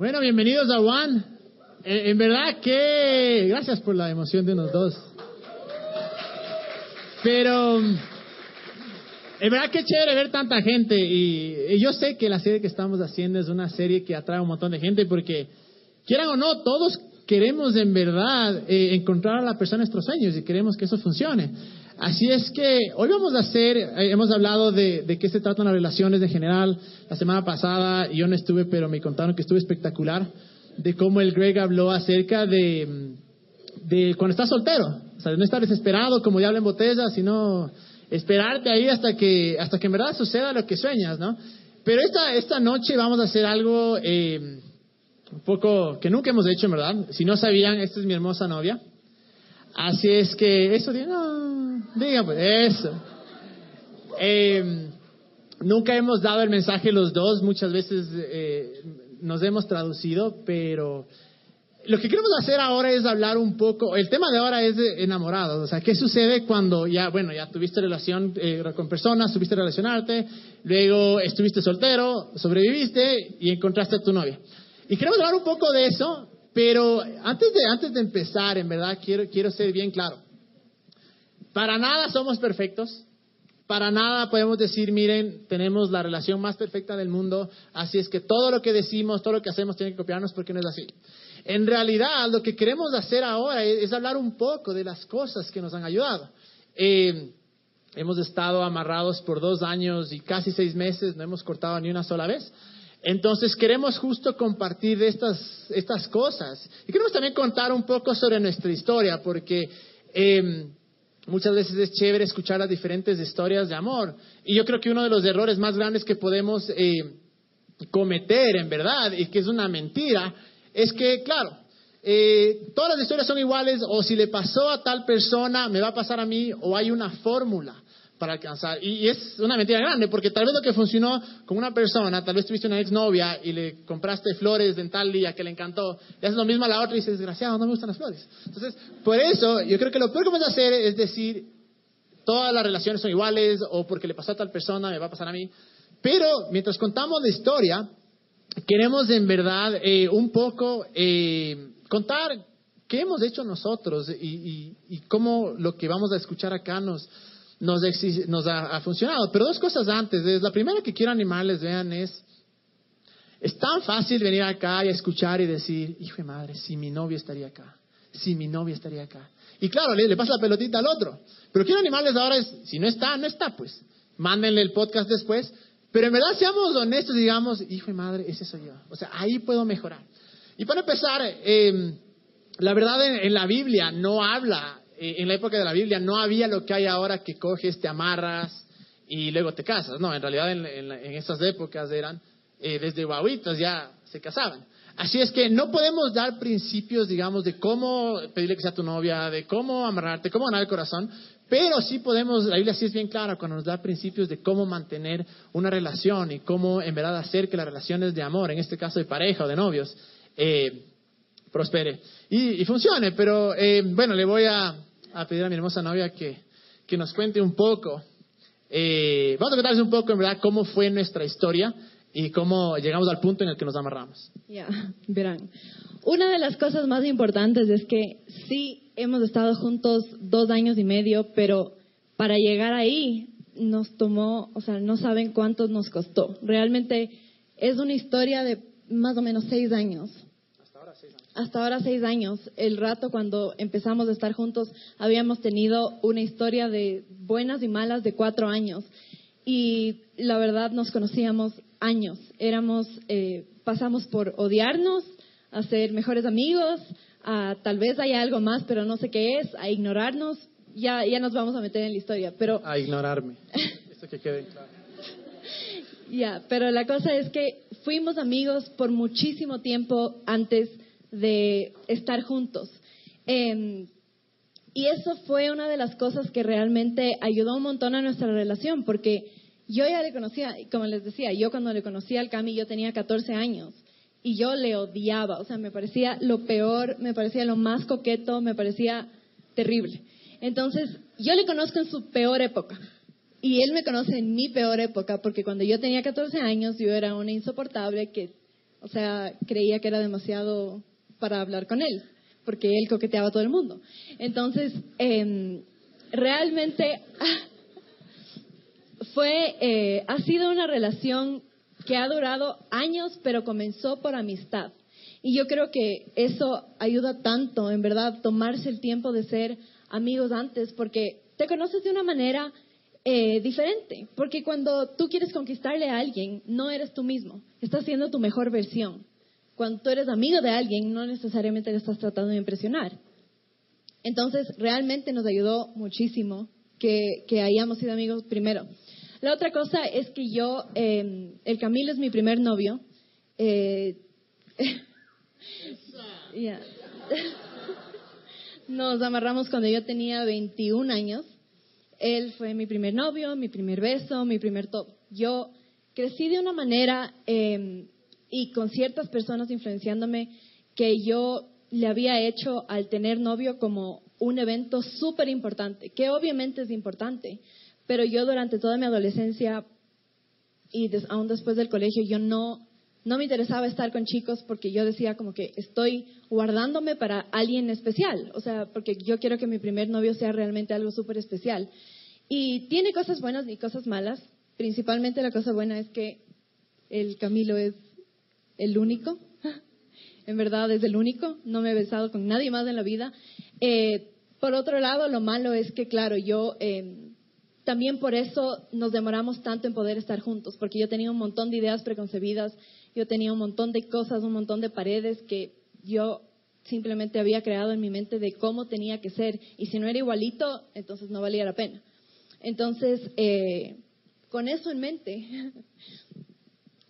Bueno, bienvenidos a One. Eh, en verdad que gracias por la emoción de los dos. Pero en verdad que chévere ver tanta gente y, y yo sé que la serie que estamos haciendo es una serie que atrae a un montón de gente porque quieran o no, todos queremos en verdad eh, encontrar a la persona nuestros sueños y queremos que eso funcione. Así es que hoy vamos a hacer, eh, hemos hablado de, qué se tratan las relaciones en general. La semana pasada yo no estuve, pero me contaron que estuvo espectacular, de cómo el Greg habló acerca de, de cuando estás soltero. O sea, no estar desesperado como diablo en botella, sino esperarte ahí hasta que, hasta que en verdad suceda lo que sueñas, ¿no? Pero esta, esta noche vamos a hacer algo eh, un poco que nunca hemos hecho, verdad. Si no sabían, esta es mi hermosa novia. Así es que eso, diga pues, eso. Eh, nunca hemos dado el mensaje los dos, muchas veces eh, nos hemos traducido, pero lo que queremos hacer ahora es hablar un poco, el tema de ahora es de enamorados, o sea, ¿qué sucede cuando ya, bueno, ya tuviste relación eh, con personas, tuviste relacionarte, luego estuviste soltero, sobreviviste y encontraste a tu novia? Y queremos hablar un poco de eso, pero antes de, antes de empezar, en verdad, quiero, quiero ser bien claro. Para nada somos perfectos. Para nada podemos decir, miren, tenemos la relación más perfecta del mundo, así es que todo lo que decimos, todo lo que hacemos tiene que copiarnos porque no es así. En realidad, lo que queremos hacer ahora es, hablar un poco de las cosas que nos han ayudado. Eh, hemos estado amarrados por dos años y casi seis meses, no hemos cortado ni una sola vez. Entonces queremos justo compartir estas, estas cosas. Y queremos también contar un poco sobre nuestra historia, porque eh, muchas veces es chévere escuchar las diferentes historias de amor. Y yo creo que uno de los errores más grandes que podemos eh, cometer, en verdad, y que es una mentira, es que, claro, eh, todas las historias son iguales, o si le pasó a tal persona, me va a pasar a mí, o hay una fórmula para alcanzar. Y, es una mentira grande, porque tal vez lo que funcionó con una persona, tal vez tuviste una exnovia y le compraste flores en tal día que le encantó, y haces lo mismo a la otra y dices, desgraciado, no me gustan las flores. Entonces, por eso, yo creo que lo peor que puedes hacer es decir, todas las relaciones son iguales, o porque le pasó a tal persona, me va a pasar a mí. Pero, mientras contamos la historia, queremos en verdad eh, un poco eh, contar qué hemos hecho nosotros y, y cómo lo que vamos a escuchar acá nos nos, nos ha, funcionado. Pero dos cosas antes. Es, la primera que quiero animarles, vean, es, es tan fácil venir acá y escuchar y decir, hijo de madre, si mi novio estaría acá, si mi novia estaría acá. Y claro, le, pasa la pelotita al otro. Pero quiero animarles ahora es, si no está, no está, pues. Mándenle el podcast después. Pero en verdad seamos honestos y digamos, hijo de madre, ese soy yo. O sea, ahí puedo mejorar. Y para empezar, eh, la verdad en, la Biblia no habla en la época de la Biblia no había lo que hay ahora que coges, te amarras y luego te casas. No, en realidad en, esas épocas eran eh, desde guaguitas ya se casaban. Así es que no podemos dar principios, digamos, de cómo pedirle que sea tu novia, de cómo amarrarte, cómo ganar el corazón, pero sí podemos, la Biblia sí es bien clara cuando nos da principios de cómo mantener una relación y cómo en verdad hacer que las relaciones de amor, en este caso de pareja o de novios, eh, prospere y, funcione. Pero bueno, le voy a, a pedir a mi hermosa novia que, que nos cuente un poco. Eh, vamos a contarles un poco, en verdad, cómo fue nuestra historia y cómo llegamos al punto en el que nos amarramos. Ya, verán. Una de las cosas más importantes es que sí hemos estado juntos dos años y medio, pero para llegar ahí nos tomó, o sea, no saben cuánto nos costó. Realmente es una historia de más o menos seis años hasta ahora seis años, el rato cuando empezamos a estar juntos, habíamos tenido una historia de buenas y malas de cuatro años. Y la verdad nos conocíamos años. Éramos, eh, pasamos por odiarnos, a ser mejores amigos, a tal vez haya algo más, pero no sé qué es, a ignorarnos. Ya, ya nos vamos a meter en la historia, pero... A ignorarme. Que quede claro. Ya, pero la cosa es que fuimos amigos por muchísimo tiempo antes de estar juntos. Em, y eso fue una de las cosas que realmente ayudó un montón a nuestra relación, porque yo ya le conocía, como les decía, yo cuando le conocí al Cami yo tenía 14 años y yo le odiaba, o sea, me parecía lo peor, me parecía lo más coqueto, me parecía terrible. Entonces, yo le conozco en su peor época y él me conoce en mi peor época, porque cuando yo tenía 14 años yo era una insoportable que O sea, creía que era demasiado para hablar con él, porque él coqueteaba a todo el mundo. Entonces, em, realmente fue, eh, ha sido una relación que ha durado años, pero comenzó por amistad. Y yo creo que eso ayuda tanto, en verdad, tomarse el tiempo de ser amigos antes, porque te conoces de una manera eh, diferente. Porque cuando tú quieres conquistarle a alguien, no eres tú mismo, estás siendo tu mejor versión. Cuando tú eres amigo de alguien, no necesariamente le estás tratando de impresionar. Entonces, realmente nos ayudó muchísimo que, hayamos sido amigos primero. La otra cosa es que yo, eh, el Camilo es mi primer novio. Eh, Nos amarramos cuando yo tenía 21 años. Él fue mi primer novio, mi primer beso, mi primer top. Yo crecí de una manera eh, y con ciertas personas influenciándome que yo le había hecho al tener novio como un evento súper importante, que obviamente es importante, pero yo durante toda mi adolescencia y aún después del colegio yo no, no me interesaba estar con chicos porque yo decía como que estoy guardándome para alguien especial, o sea, porque yo quiero que mi primer novio sea realmente algo súper especial. Y tiene cosas buenas y cosas malas. Principalmente la cosa buena es que el Camilo es el único. en verdad es el único. No me he besado con nadie más en la vida. Eh, por otro lado, lo malo es que, claro, yo em, también por eso nos demoramos tanto en poder estar juntos, porque yo tenía un montón de ideas preconcebidas, yo tenía un montón de cosas, un montón de paredes que yo simplemente había creado en mi mente de cómo tenía que ser. Y si no era igualito, entonces no valía la pena. Entonces, eh, con eso en mente,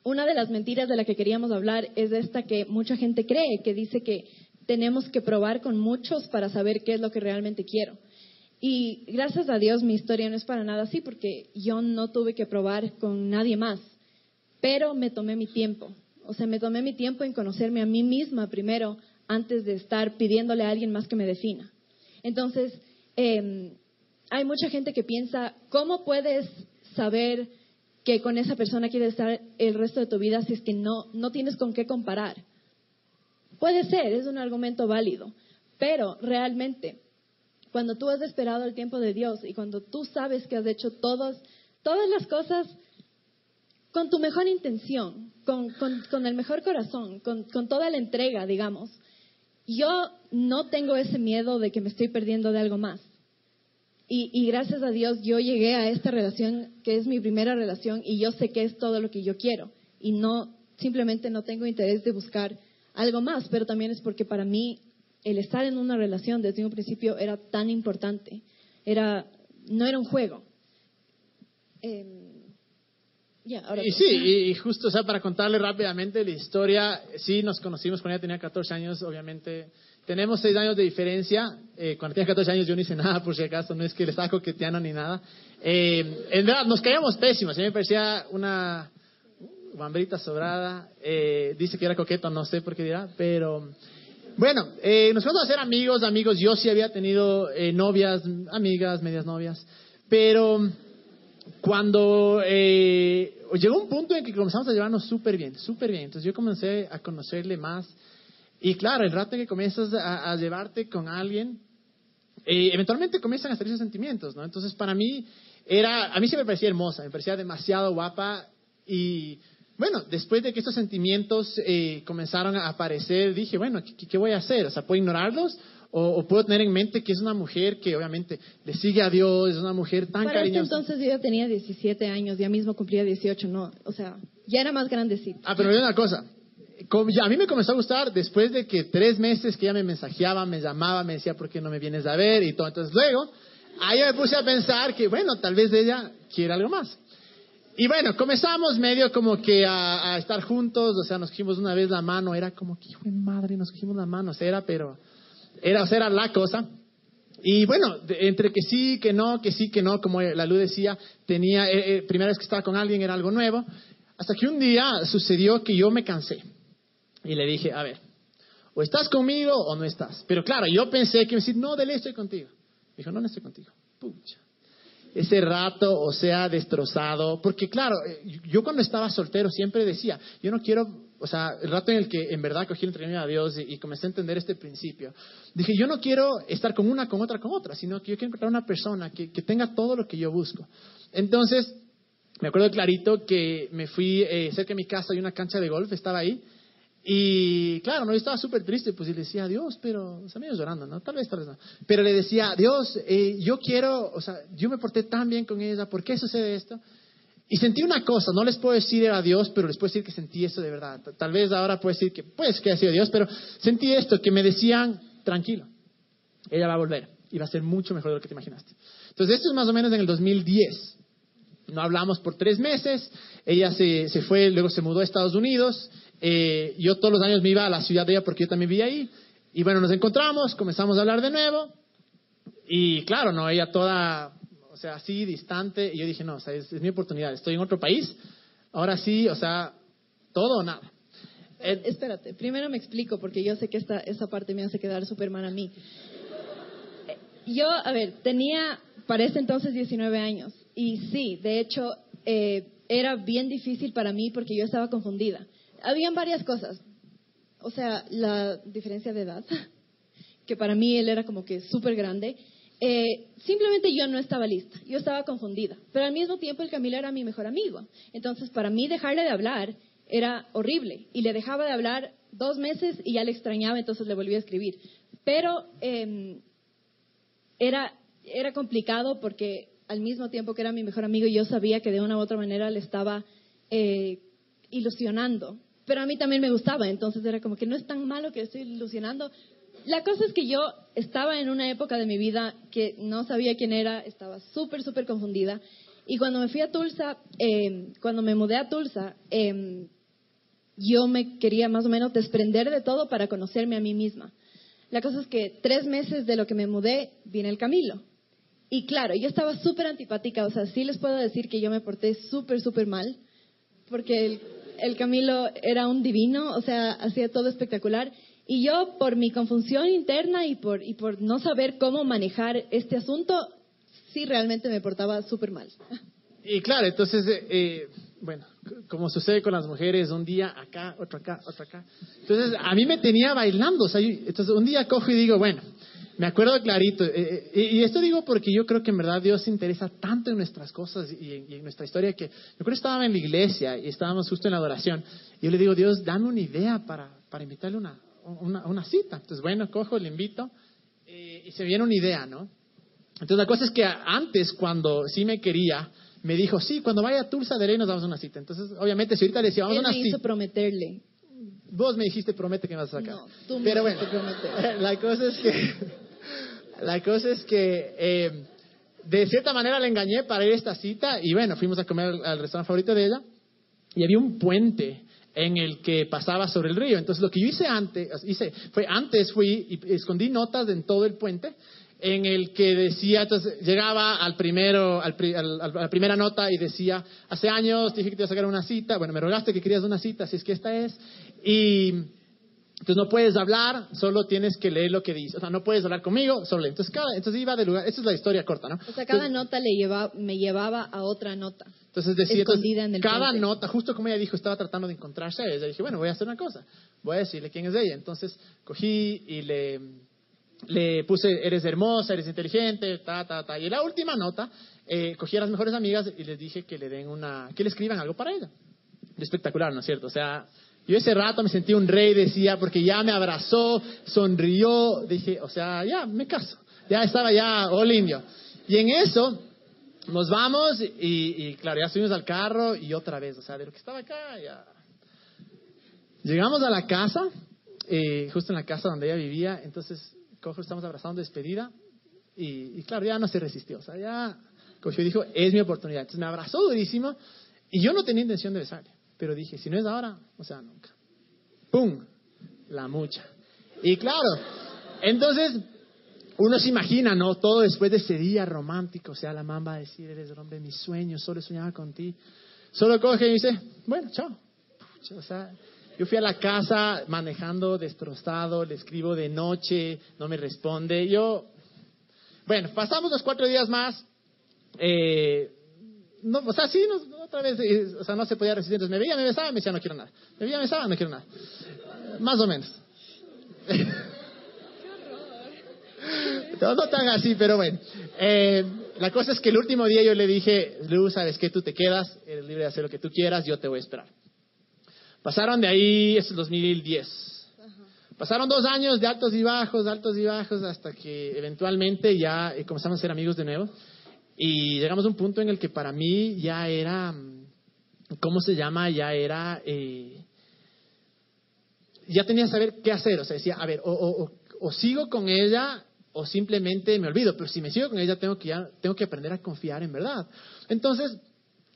una de las mentiras de la que queríamos hablar es esta que mucha gente cree, que dice que tenemos que probar con muchos para saber qué es lo que realmente quiero. Y gracias a Dios mi historia no es para nada así, porque yo no tuve que probar con nadie más, pero me tomé mi tiempo. O sea, me tomé mi tiempo en conocerme a mí misma primero antes de estar pidiéndole a alguien más que me defina. Entonces, em, hay mucha gente que piensa, ¿cómo puedes saber que con esa persona quieres estar el resto de tu vida si es que no, no tienes con qué comparar? Puede ser, es un argumento válido, pero realmente, cuando tú has esperado el tiempo de Dios y cuando tú sabes que has hecho todas, todas las cosas con tu mejor intención, con, con, el mejor corazón, con, con toda la entrega, digamos, yo no tengo ese miedo de que me estoy perdiendo de algo más. Y, gracias a Dios yo llegué a esta relación que es mi primera relación y yo sé que es todo lo que yo quiero. Y no, simplemente no tengo interés de buscar algo más, pero también es porque para mí el estar en una relación desde un principio era tan importante. Era, no era un juego. Em, y sí, y, justo, o sea, para contarle rápidamente la historia, sí nos conocimos cuando ella tenía 14 años, obviamente tenemos seis años de diferencia. Eh, cuando tenía 14 años yo no hice nada, por si acaso, no es que le estaba coqueteando ni nada. Eh, en verdad, nos caíamos pésimos. A mí me parecía una bambrita sobrada. Eh, dice que era coqueto, no sé por qué dirá, pero... Bueno, nos fuimos a hacer amigos, amigos. Yo sí había tenido novias, amigas, medias novias. Pero cuando llegó un punto en que comenzamos a llevarnos súper bien, súper bien. Entonces yo comencé a conocerle más y claro, el rato que comienzas a, llevarte con alguien, eh, eventualmente comienzan a salir esos sentimientos, ¿no? Entonces, para mí, era, a mí se me parecía hermosa, me parecía demasiado guapa y, bueno, después de que estos sentimientos eh, comenzaron a aparecer, dije, bueno, ¿qué, voy a hacer? O sea, ¿puedo ignorarlos? O, puedo tener en mente que es una mujer que obviamente le sigue a Dios, es una mujer tan Para este entonces yo ya tenía 17 años, ya mismo cumplía 18, ¿no? O sea, ya era más grandecito. Ah, pero una cosa, a mí me comenzó a gustar después de que tres meses que ella me mensajeaba, me llamaba, me decía, ¿por qué no me vienes a ver? Y todo. Entonces luego, ahí me puse a pensar que, bueno, tal vez ella quiere algo más. Y bueno, comenzamos medio como que a, estar juntos, o sea, nos cogimos una vez la mano, era como que, hijo de madre, nos cogimos la mano, o sea, era, pero, era, o sea, era la cosa. Y bueno, entre que sí, que no, que sí, que no, como la luz decía, tenía, eh, eh, primera vez que estaba con alguien era algo nuevo, hasta que un día sucedió que yo me cansé. Y le dije, a ver, o estás conmigo o no estás. Pero claro, yo pensé que me decir, no, dele, estoy contigo. Dijo, no, no estoy contigo. Pucha. Ese rato, o sea, destrozado. Porque claro, eh, yo cuando estaba soltero siempre decía, yo no quiero o sea, el rato en el que en verdad cogí el entrenamiento a Dios y, comencé a entender este principio, dije, yo no quiero estar con una, con otra, con otra, sino que yo quiero encontrar una persona que, tenga todo lo que yo busco. Entonces, me acuerdo clarito que me fui eh, cerca de mi casa, hay una cancha de golf, estaba ahí, y claro, no, yo estaba súper triste, pues y le decía, Dios, pero, o sea, medio llorando, ¿no? Tal vez, tal vez no. Pero le decía, Dios, eh, yo quiero, o sea, yo me porté tan bien con ella, ¿por qué sucede esto? Y sentí una cosa, no les puedo decir era Dios, pero les puedo decir que sentí eso de verdad. Tal vez ahora puedo decir que, pues, que ha sido Dios, pero sentí esto, que me decían, tranquilo, ella va a volver y va a ser mucho mejor de lo que te imaginaste. Entonces, esto es más o menos en el 2010. No hablamos por tres meses, ella se, se fue, luego se mudó a Estados Unidos. Eh, yo todos los años me iba a la ciudad de ella porque yo también vivía ahí. Y bueno, nos encontramos, comenzamos a hablar de nuevo. Y claro, no, ella toda o sea, así, distante. Y yo dije, no, o sea, es, mi oportunidad. Estoy en otro país. Ahora sí, o sea, todo o nada. Eh, espérate, primero me explico porque yo sé que esta, esa parte me hace quedar súper mal a mí. Eh, yo, a ver, tenía para ese entonces 19 años y sí, de hecho, eh, era bien difícil para mí porque yo estaba confundida. Habían varias cosas. O sea, la diferencia de edad, que para mí él era como que súper grande eh, simplemente yo no estaba lista, yo estaba confundida, pero al mismo tiempo el Camilo era mi mejor amigo. Entonces, para mí dejarle de hablar era horrible y le dejaba de hablar dos meses y ya le extrañaba, entonces le volví a escribir. Pero em, era, era complicado porque al mismo tiempo que era mi mejor amigo, yo sabía que de una u otra manera le estaba eh, ilusionando. Pero a mí también me gustaba, entonces era como que no es tan malo que estoy ilusionando, la cosa es que yo estaba en una época de mi vida que no sabía quién era, estaba súper, súper confundida. Y cuando me fui a Tulsa, em, cuando me mudé a Tulsa, em, yo me quería más o menos desprender de todo para conocerme a mí misma. La cosa es que tres meses de lo que me mudé, viene el Camilo. Y claro, yo estaba súper antipática, o sea, sí les puedo decir que yo me porté súper, súper mal, porque el, el Camilo era un divino, o sea, hacía todo espectacular. Y yo, por mi confusión interna y por, y por no saber cómo manejar este asunto, sí realmente me portaba súper mal. Y claro, entonces, eh, eh, bueno, como sucede con las mujeres, un día acá, otro acá, otro acá. Entonces, a mí me tenía bailando. Entonces, un día cojo y digo, bueno, me acuerdo clarito. Eh, y esto digo porque yo creo que en verdad Dios se interesa tanto en nuestras cosas y en, y en, nuestra historia que yo creo que estaba en la iglesia y estábamos justo en la adoración. Y yo le digo, Dios, dame una idea para, para invitarle una, una, cita. Entonces, bueno, cojo, le invito eh, y se viene una idea, ¿no? Entonces, la cosa es que antes, cuando sí me quería, me dijo, sí, cuando vaya a Tulsa de Ley nos damos una cita. Entonces, obviamente, si ahorita le decía, vamos a una me hizo prometerle. Vos me dijiste, promete que me vas a sacar. No, tú me Pero bueno, la cosa es que, la cosa es que, eh, de cierta manera le engañé para ir a esta cita y bueno, fuimos a comer al restaurante favorito de ella y había un puente en el que pasaba sobre el río. Entonces lo que yo hice antes, hice, fue antes fui y escondí notas en todo el puente en el que decía, entonces llegaba al primero, al, a la primera nota y decía, hace años dije que te iba a sacar una cita, bueno, me rogaste que querías una cita, si es que esta es, y entonces no puedes hablar, solo tienes que leer lo que dice. O sea, no puedes hablar conmigo, solo leer. Entonces, cada, entonces iba de lugar, esa es la historia corta, ¿no? O sea, cada nota le lleva, me llevaba a otra nota. Entonces decía, cada nota, justo como ella dijo, estaba tratando de encontrarse a ella. Dije, bueno, voy a hacer una cosa, voy a decirle quién es ella. Entonces cogí y le, le puse, eres hermosa, eres inteligente, ta, ta, ta. Y en la última nota, eh, cogí a las mejores amigas y les dije que le den una, que le escriban algo para ella. Espectacular, ¿no es cierto? O sea, yo ese rato me sentí un rey, decía, porque ya me abrazó, sonrió, dije, o sea, ya, me caso. Ya estaba ya all indio. Y en eso nos vamos y, claro, ya subimos al carro y otra vez, o sea, de lo que estaba acá, ya. Llegamos a la casa, eh, justo en la casa donde ella vivía, entonces cojo, estamos abrazando despedida y, claro, ya no se resistió, o sea, ya cogió y dijo, es mi oportunidad. Entonces me abrazó durísimo y yo no tenía intención de besarle. Pero dije, si no es ahora, o sea, nunca. ¡Pum! La mucha. Y claro, entonces uno se imagina, ¿no? Todo después de ese día romántico, o sea, la mamá va a decir, eres el hombre de mis sueños, solo soñaba con ti. Solo coge y dice, bueno, chao. o sea, yo fui a la casa manejando destrozado, le escribo de noche, no me responde. Yo, bueno, pasamos los cuatro días más. Eh, no, o sea, sí, otra vez, eh, o sea, no se podía resistir. Entonces me veía, me besaba, me decía, no quiero nada. Me veía, me besaba, no quiero nada. Más o menos. no, no tan así, pero bueno. Eh, la cosa es que el último día yo le dije, Luz, sabes que tú te quedas, eres libre de hacer lo que tú quieras, yo te voy a esperar. Pasaron de ahí, es el 2010. Pasaron dos años de altos y bajos, altos y bajos, hasta que eventualmente ya eh, comenzamos a ser amigos de nuevo. Y llegamos a un punto en el que para mí ya era, ¿cómo se llama? Ya era, eh, ya tenía que saber qué hacer. O sea, decía, a ver, o, o, sigo con ella o simplemente me olvido. Pero si me sigo con ella, tengo que, ya, tengo que aprender a confiar en verdad. Entonces,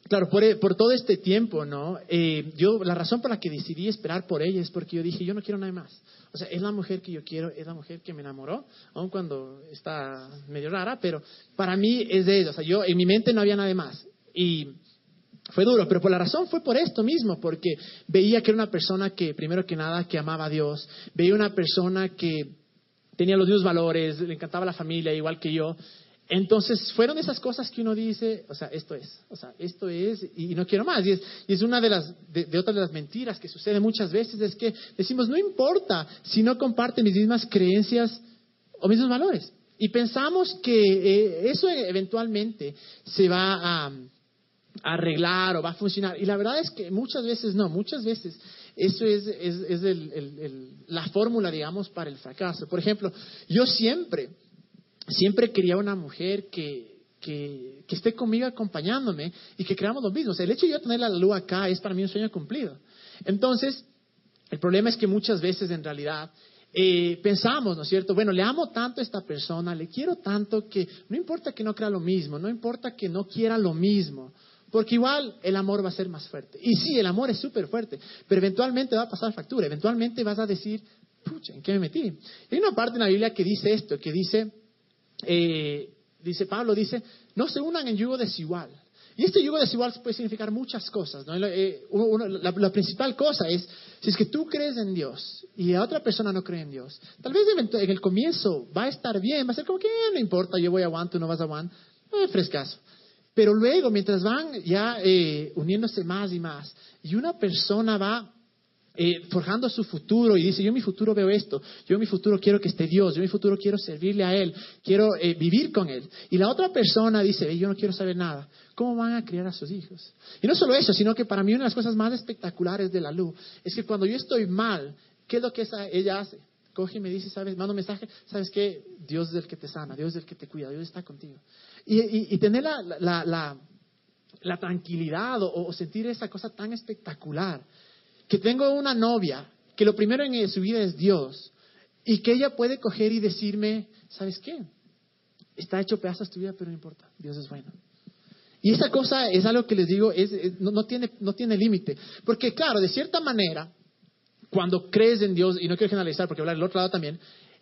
Claro, por, por, todo este tiempo, ¿no? Eh, yo, la razón por la que decidí esperar por ella es porque yo dije, yo no quiero nada más. O sea, es la mujer que yo quiero, es la mujer que me enamoró, aun cuando está medio rara, pero para mí es de ella. O sea, yo, en mi mente no había nada más. Y fue duro, pero por la razón fue por esto mismo, porque veía que era una persona que, primero que nada, que amaba a Dios, veía una persona que tenía los mismos valores, le encantaba la familia, igual que yo, entonces, fueron esas cosas que uno dice, o sea, esto es, o sea, esto es, y, no quiero más. Y es, y es una de, las, de, otras de las mentiras que sucede muchas veces, es que decimos, no importa si no comparte mis mismas creencias o mismos valores. Y pensamos que eh, eso eventualmente se va a, arreglar o va a funcionar. Y la verdad es que muchas veces no, muchas veces eso es, es, es la fórmula, digamos, para el fracaso. Por ejemplo, yo siempre siempre quería una mujer que, que, esté conmigo acompañándome y que creamos lo mismo. el hecho de yo tener la luz acá es para mí un sueño cumplido. Entonces, el problema es que muchas veces en realidad eh, pensamos, ¿no es cierto? Bueno, le amo tanto a esta persona, le quiero tanto que no importa que no crea lo mismo, no importa que no quiera lo mismo, porque igual el amor va a ser más fuerte. Y sí, el amor es súper fuerte, pero eventualmente va a pasar factura, eventualmente vas a decir, pucha, ¿en qué me metí? Hay una parte en la Biblia que dice esto, que dice, eh, dice Pablo, dice, no se unan en yugo desigual. Y este yugo desigual puede significar muchas cosas. Eh, la, principal cosa es, si es que tú crees en Dios y la otra persona no cree en Dios, tal vez en el comienzo va a estar bien, va a ser como que eh, no importa, yo voy a Juan, tú no vas a Juan, no frescaso. Pero luego, mientras van ya uniéndose más y más, y una persona va eh, forjando su futuro y dice, yo mi futuro veo esto, yo mi futuro quiero que esté Dios, yo mi futuro quiero servirle a Él, quiero eh, vivir con Él. Y la otra persona dice, yo no quiero saber nada. ¿Cómo van a criar a sus hijos? Y no solo eso, sino que para mí una de las cosas más espectaculares de la luz es que cuando yo estoy mal, ¿qué es lo que ella hace? Coge y me dice, ¿sabes? Manda mensaje, ¿sabes qué? Dios es el que te sana, Dios es el que te cuida, Dios está contigo. Y, tener la, tranquilidad o sentir esa cosa tan espectacular que tengo una novia que lo primero en su vida es Dios y que ella puede coger y decirme, ¿sabes qué? Está hecho pedazos tu vida, pero no importa, Dios es bueno. Y esa cosa es algo que les digo, es, no, tiene, no tiene límite. Porque claro, de cierta manera, cuando crees en Dios, y no quiero generalizar porque hablar del otro lado también,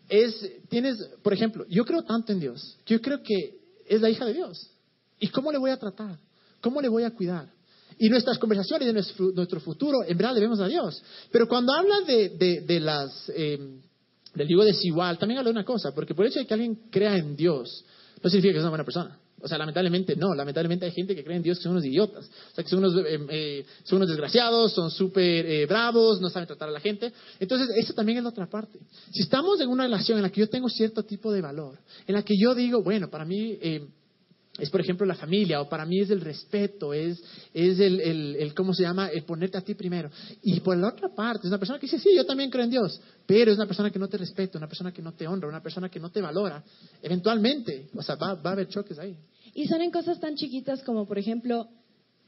es, tienes, por ejemplo, yo creo tanto en Dios, que yo creo que es la hija de Dios. ¿Y cómo le voy a tratar? ¿Cómo le voy a cuidar? Y nuestras conversaciones de nuestro, futuro, en verdad, debemos a Dios. Pero cuando habla de, de, las, eh, del digo desigual, también habla de una cosa, porque por el hecho de que alguien crea en Dios, no significa que es una buena persona. O sea, lamentablemente no, lamentablemente hay gente que cree en Dios que son unos idiotas, o sea, que son unos, eh, eh, son unos desgraciados, son súper bravos, no saben tratar a la gente. Entonces, eso también es la otra parte. Si estamos en una relación en la que yo tengo cierto tipo de valor, en la que yo digo, bueno, para mí es, por ejemplo, la familia, o para mí es el respeto, es, es el, el, ¿cómo se llama?, el ponerte a ti primero. Y por la otra parte, es una persona que dice, sí, yo también creo en Dios, pero es una persona que no te respeta, una persona que no te honra, una persona que no te valora. Eventualmente, o sea, va, va a haber choques ahí. Y son en cosas tan chiquitas como, por ejemplo,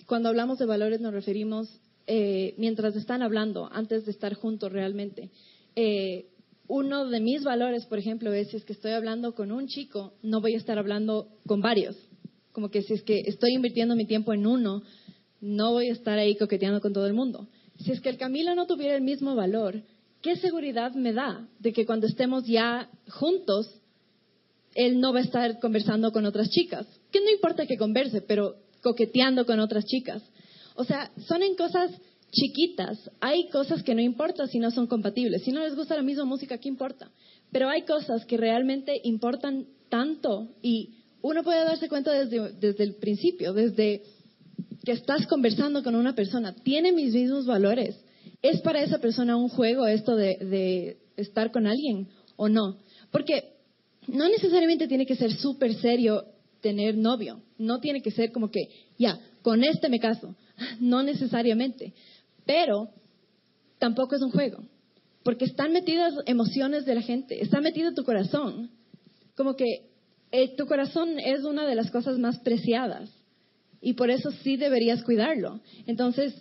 cuando hablamos de valores nos referimos eh, mientras están hablando, antes de estar juntos realmente. Eh, uno de mis valores, por ejemplo, es si es que estoy hablando con un chico, no voy a estar hablando con varios como que si es que estoy invirtiendo mi tiempo en uno, no voy a estar ahí coqueteando con todo el mundo. Si es que el Camilo no tuviera el mismo valor, ¿qué seguridad me da de que cuando estemos ya juntos, él no va a estar conversando con otras chicas? Que no importa que converse, pero coqueteando con otras chicas. O sea, son en cosas chiquitas. Hay cosas que no importan si no son compatibles. Si no les gusta la misma música, ¿qué importa? Pero hay cosas que realmente importan tanto y uno puede darse cuenta desde, el principio, desde que estás conversando con una persona tiene mis mismos valores, ¿es para esa persona un juego esto de, de estar con alguien o no? Porque no necesariamente tiene que ser súper serio tener novio, no tiene que ser como que, ya, con este me caso, no necesariamente, pero tampoco es un juego, porque están metidas emociones de la gente, está metido tu corazón, como que eh, tu corazón es una de las cosas más preciadas y por eso sí deberías cuidarlo. Entonces,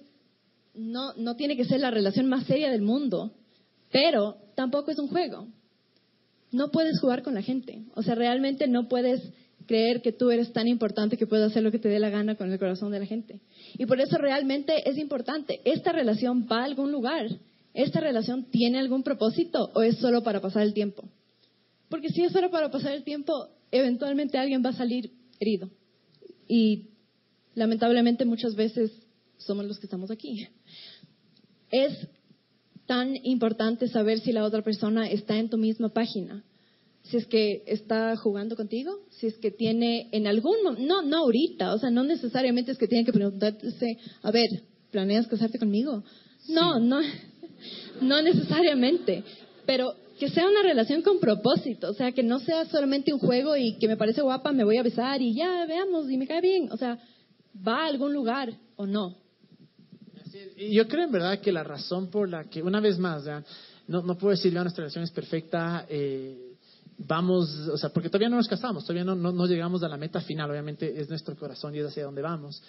no, no tiene que ser la relación más seria del mundo, pero tampoco es un juego. No puedes jugar con la gente. O sea, realmente no puedes creer que tú eres tan importante que puedes hacer lo que te dé la gana con el corazón de la gente. Y por eso realmente es importante. ¿Esta relación va a algún lugar? ¿Esta relación tiene algún propósito o es solo para pasar el tiempo? Porque si es solo para pasar el tiempo, eventualmente alguien va a salir herido. Y lamentablemente muchas veces somos los que estamos aquí. Es tan importante saber si la otra persona está en tu misma página. Si es que está jugando contigo, si es que tiene en algún momento, no, no ahorita, o sea, no necesariamente es que tiene que preguntarse, a ver, ¿planeas casarte conmigo? No, no, no necesariamente, pero que sea una relación con propósito, o sea, que no sea solamente un juego y que me parece guapa, me voy a besar y ya veamos y me cae bien, o sea, va a algún lugar o no. Yo creo en verdad que la razón por la que, una vez más, no, no puedo decir, que nuestra relación es perfecta, eh, vamos, o sea, porque todavía no nos casamos, todavía no, no, llegamos a la meta final, obviamente es nuestro corazón y es hacia donde vamos.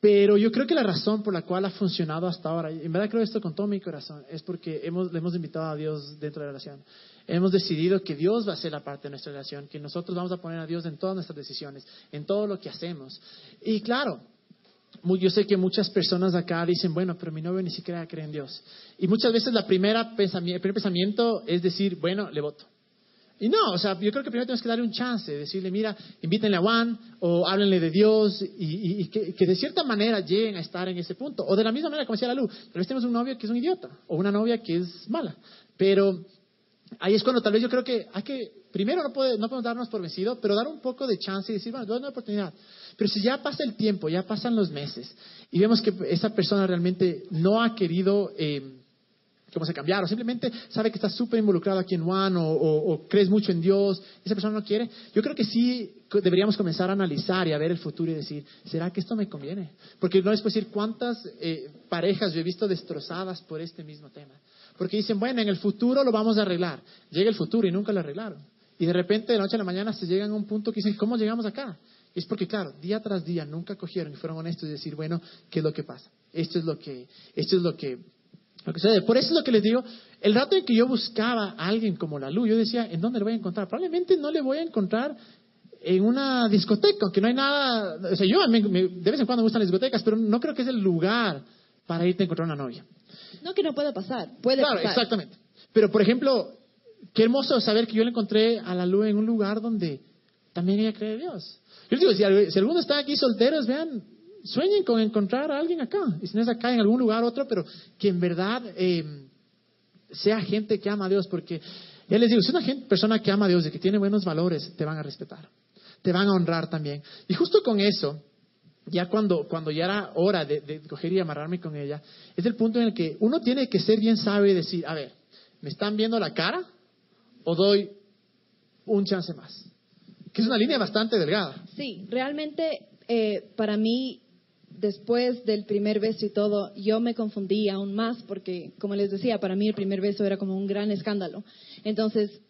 Pero yo creo que la razón por la cual ha funcionado hasta ahora, y en verdad creo esto con todo mi corazón, es porque hemos, le hemos invitado a Dios dentro de la relación. Hemos decidido que Dios va a ser la parte de nuestra relación, que nosotros vamos a poner a Dios en todas nuestras decisiones, en todo lo que hacemos. Y claro, yo sé que muchas personas acá dicen, bueno, pero mi novio ni siquiera cree en Dios. Y muchas veces la primera el primer pensamiento es decir, bueno, le voto. Y no, o sea, yo creo que primero tenemos que darle un chance, decirle, mira, invítenle a Juan o háblenle de Dios y, que, de cierta manera lleguen a estar en ese punto. O de la misma manera, como decía la luz, tal vez tenemos un novio que es un idiota o una novia que es mala. Pero ahí es cuando tal vez yo creo que hay que, primero no, puede, no podemos darnos por vencido, pero dar un poco de chance y decir, bueno, doy una oportunidad. Pero si ya pasa el tiempo, ya pasan los meses y vemos que esa persona realmente no ha querido... Eh, cómo se cambiar, o simplemente sabe que estás súper involucrado aquí en Juan, o, crees mucho en Dios, esa persona no quiere, yo creo que sí deberíamos comenzar a analizar y a ver el futuro y decir, ¿será que esto me conviene? Porque no es decir cuántas eh, parejas yo he visto destrozadas por este mismo tema. Porque dicen, bueno, en el futuro lo vamos a arreglar. Llega el futuro y nunca lo arreglaron. Y de repente, de noche a la mañana, se llegan a un punto que dicen, ¿cómo llegamos acá? es porque, claro, día tras día nunca cogieron y fueron honestos y decir, bueno, ¿qué es lo que pasa? Esto es lo que, esto es lo que por eso es lo que les digo, el rato en que yo buscaba a alguien como la luz, yo decía, ¿en dónde le voy a encontrar? Probablemente no le voy a encontrar en una discoteca, aunque no hay nada, o sea, yo de vez en cuando me gustan las discotecas, pero no creo que es el lugar para irte a encontrar una novia. No que no pueda pasar, puede claro, exactamente. Pero, por ejemplo, qué hermoso saber que yo le encontré a la luz en un lugar donde también ella cree en Dios. Yo les digo, si, si alguno está aquí solteros, vean, sueñen con encontrar a alguien acá. Y si no es acá, en algún lugar otro, pero que en verdad eh, sea gente que ama a Dios. Porque ya les digo, si una persona que ama a Dios y que tiene buenos valores, te van a respetar. Te van a honrar también. Y justo con eso, ya cuando, cuando ya era hora de, de coger y amarrarme con ella, es el punto en el que uno tiene que ser bien sabio y decir, a ver, ¿me están viendo la cara o doy un chance más? Que es una línea bastante delgada. Sí, realmente eh, para mí después del primer beso y todo, yo me confundí aún más porque, como les decía, para mí el primer beso era como un gran escándalo. Entonces,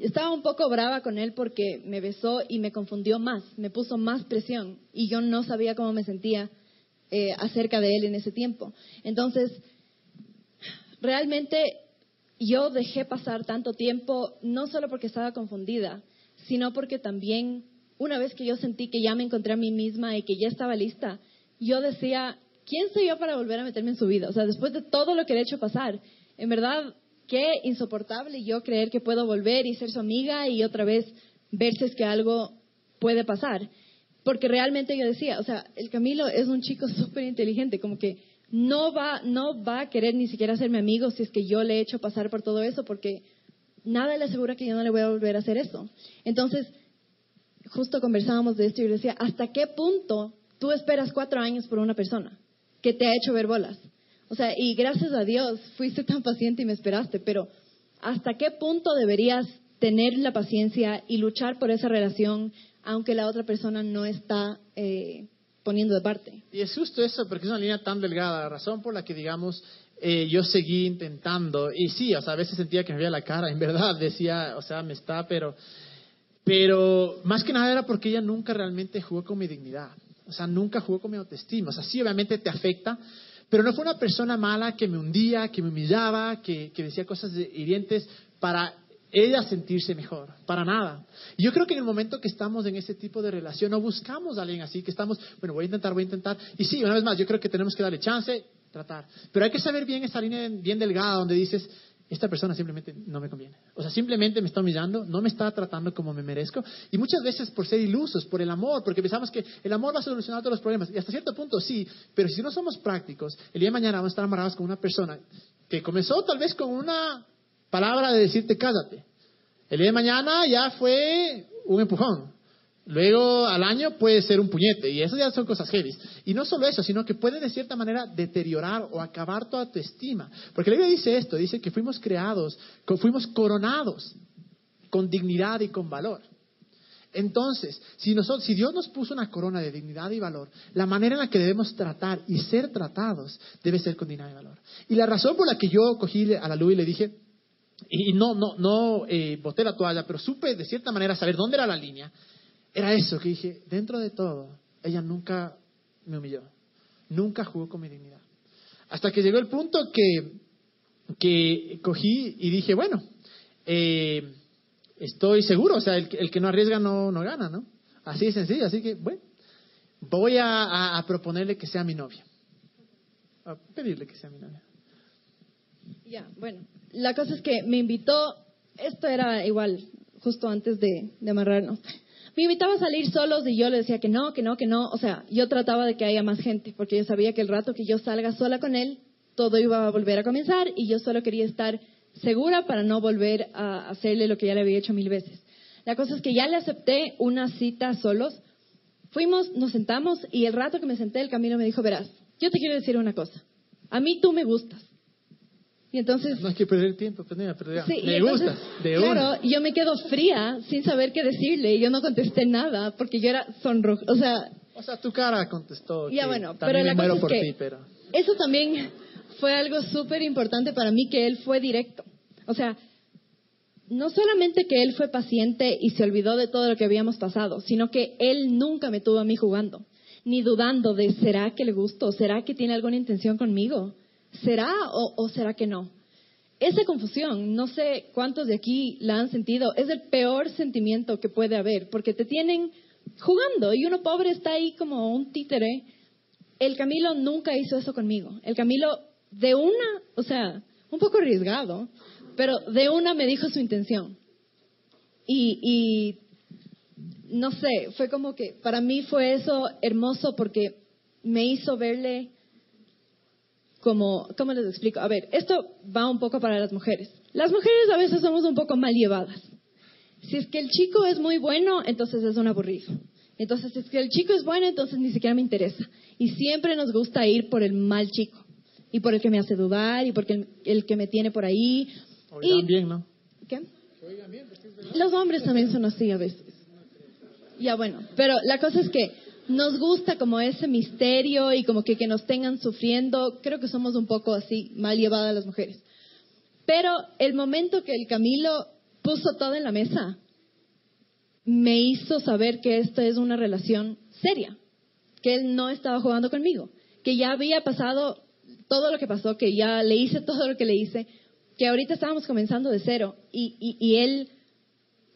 estaba un poco brava con él porque me besó y me confundió más, me puso más presión y yo no sabía cómo me sentía eh, acerca de él en ese tiempo. Entonces, realmente yo dejé pasar tanto tiempo no solo porque estaba confundida, sino porque también una vez que yo sentí que ya me encontré a mí misma y que ya estaba lista, yo decía, ¿quién soy yo para volver a meterme en su vida? O sea, después de todo lo que le he hecho pasar, en verdad, qué insoportable yo creer que puedo volver y ser su amiga y otra vez ver si es que algo puede pasar. Porque realmente yo decía, o sea, el Camilo es un chico súper inteligente, como que no va, no va a querer ni siquiera ser mi amigo si es que yo le he hecho pasar por todo eso, porque nada le asegura que yo no le voy a volver a hacer eso. Entonces, justo conversábamos de esto y yo decía, ¿hasta qué punto tú esperas cuatro años por una persona que te ha hecho ver bolas. O sea, y gracias a Dios fuiste tan paciente y me esperaste, pero ¿hasta qué punto deberías tener la paciencia y luchar por esa relación aunque la otra persona no está eh, poniendo de parte? Y es justo eso, porque es una línea tan delgada, la razón por la que, digamos, eh, yo seguí intentando, y sí, o sea, a veces sentía que me veía la cara, en verdad, decía, o sea, me está, pero, pero más que nada era porque ella nunca realmente jugó con mi dignidad, o sea, nunca jugó con mi autoestima, o sea, sí, obviamente te afecta, pero no fue una persona mala que me hundía, que me humillaba, que, decía cosas hirientes para ella sentirse mejor, para nada. Y yo creo que en el momento que estamos en ese tipo de relación, no buscamos a alguien así, que estamos, bueno, voy a intentar, voy a intentar. Y sí, una vez más, yo creo que tenemos que darle chance, tratar. Pero hay que saber bien esa línea bien delgada donde dices, esta persona simplemente no me conviene. O sea, simplemente me está humillando, no me está tratando como me merezco. Y muchas veces por ser ilusos, por el amor, porque pensamos que el amor va a solucionar todos los problemas. Y hasta cierto punto sí, pero si no somos prácticos, el día de mañana vamos a estar amarrados con una persona que comenzó tal vez con una palabra de decirte cállate. El día de mañana ya fue un empujón. Luego al año puede ser un puñete y eso ya son cosas heavy. Y no solo eso, sino que puede de cierta manera deteriorar o acabar toda tu estima. Porque la Biblia dice esto, dice que fuimos creados, fuimos coronados con dignidad y con valor. Entonces, si, nosotros, si Dios nos puso una corona de dignidad y valor, la manera en la que debemos tratar y ser tratados debe ser con dignidad y valor. Y la razón por la que yo cogí a la luz y le dije, y no, no, no eh, boté la toalla, pero supe de cierta manera saber dónde era la línea, era eso, que dije, dentro de todo, ella nunca me humilló, nunca jugó con mi dignidad. Hasta que llegó el punto que, que cogí y dije, bueno, eh, estoy seguro, o sea, el, que no arriesga no, no gana, ¿no? Así de sencillo, así que, bueno, voy a, proponerle que sea mi novia. A pedirle que sea mi novia. Ya, bueno, la cosa es que me invitó, esto era igual, justo antes de, de amarrarnos me invitaba a salir solos y yo le decía que no, que no, que no. O sea, yo trataba de que haya más gente porque yo sabía que el rato que yo salga sola con él, todo iba a volver a comenzar y yo solo quería estar segura para no volver a hacerle lo que ya le había hecho mil veces. La cosa es que ya le acepté una cita solos. Fuimos, nos sentamos y el rato que me senté, el camino me dijo, verás, yo te quiero decir una cosa. A mí tú me gustas. Y entonces... No hay que perder tiempo, pues, perder sí, Me gusta, de Claro, yo me quedo fría sin saber qué decirle y yo no contesté nada porque yo era sonroja, o sea... O sea, tu cara contestó. Ya bueno, pero la cosa es que pero... eso también fue algo súper importante para mí que él fue directo. O sea, no solamente que él fue paciente y se olvidó de todo lo que habíamos pasado, sino que él nunca me tuvo a mí jugando, ni dudando de ¿será que le gusto? ¿Será que tiene alguna intención conmigo? ¿Será o, será que no? Esa confusión, no sé cuántos de aquí la han sentido, es el peor sentimiento que puede haber, porque te tienen jugando y uno pobre está ahí como un títere. El Camilo nunca hizo eso conmigo. El Camilo de una, o sea, un poco arriesgado, pero de una me dijo su intención. Y, y no sé, fue como que para mí fue eso hermoso porque me hizo verle como, ¿cómo les explico? A ver, esto va un poco para las mujeres. Las mujeres a veces somos un poco mal llevadas. Si es que el chico es muy bueno, entonces es un aburrido. Entonces, si es que el chico es bueno, entonces ni siquiera me interesa. Y siempre nos gusta ir por el mal chico. Y por el que me hace dudar, y por el, el que me tiene por ahí. Oigan y, bien, ¿no? ¿Qué? Los hombres también son así a veces. Ya bueno, pero la cosa es que nos gusta como ese misterio y como que, nos tengan sufriendo. Creo que somos un poco así, mal llevadas las mujeres. Pero el momento que el Camilo puso todo en la mesa, me hizo saber que esta es una relación seria, que él no estaba jugando conmigo, que ya había pasado todo lo que pasó, que ya le hice todo lo que le hice, que ahorita estábamos comenzando de cero y, él,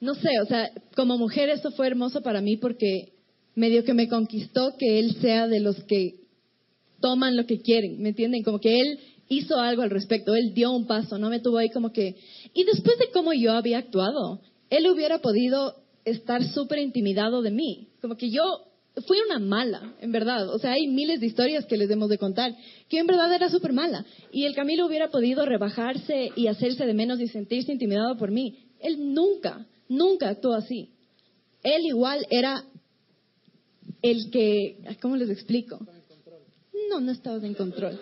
no sé, o sea, como mujer eso fue hermoso para mí porque medio que me conquistó que él sea de los que toman lo que quieren, ¿me entienden? Como que él hizo algo al respecto, él dio un paso, no me tuvo ahí como que... Y después de cómo yo había actuado, él hubiera podido estar súper intimidado de mí, como que yo fui una mala, en verdad. O sea, hay miles de historias que les debemos de contar, que en verdad era súper mala. Y el Camilo hubiera podido rebajarse y hacerse de menos y sentirse intimidado por mí. Él nunca, nunca actuó así. Él igual era el que, ¿cómo les explico? No, no estabas en control.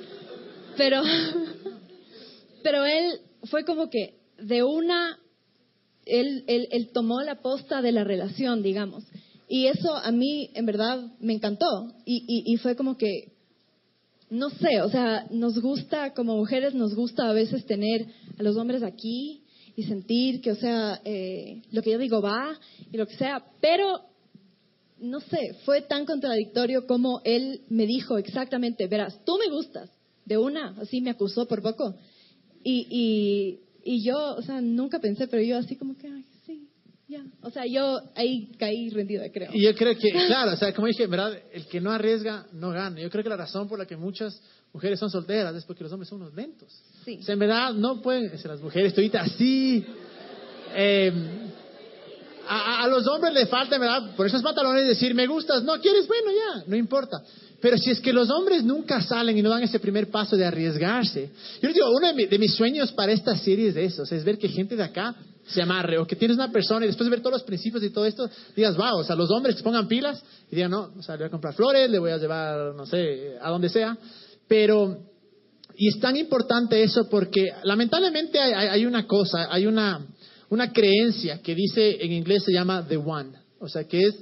Pero, pero él fue como que de una, él, él, él tomó la posta de la relación, digamos. Y eso a mí, en verdad, me encantó. Y, y, y fue como que, no sé, o sea, nos gusta, como mujeres, nos gusta a veces tener a los hombres aquí y sentir que, o sea, eh, lo que yo digo va y lo que sea, pero no sé, fue tan contradictorio como él me dijo exactamente, verás, tú me gustas, de una, así me acusó por poco. Y, y, y yo, o sea, nunca pensé, pero yo así como que, ay, sí, ya. O sea, yo ahí caí rendida, creo. Y yo creo que, claro, o sea, como dije, ¿verdad? El que no arriesga, no gana. Yo creo que la razón por la que muchas mujeres son solteras es porque los hombres son unos lentos. Sí. O sea, en verdad, no pueden, o sea, las mujeres, estoy así. Eh, a, los hombres le falta, ¿verdad? Por esos pantalones decir, me gustas, no quieres, bueno, ya, no importa. Pero si es que los hombres nunca salen y no dan ese primer paso de arriesgarse. Yo les digo, uno de, mi, de mis sueños para esta serie es de eso, es ver que gente de acá se amarre o que tienes una persona y después de ver todos los principios y todo esto, digas, wow, o sea, los hombres que pongan pilas y digan, no, o sea, le voy a comprar flores, le voy a llevar, no sé, a donde sea. Pero, y es tan importante eso porque lamentablemente hay una cosa, hay una, una creencia que dice en inglés se llama the one, o sea que es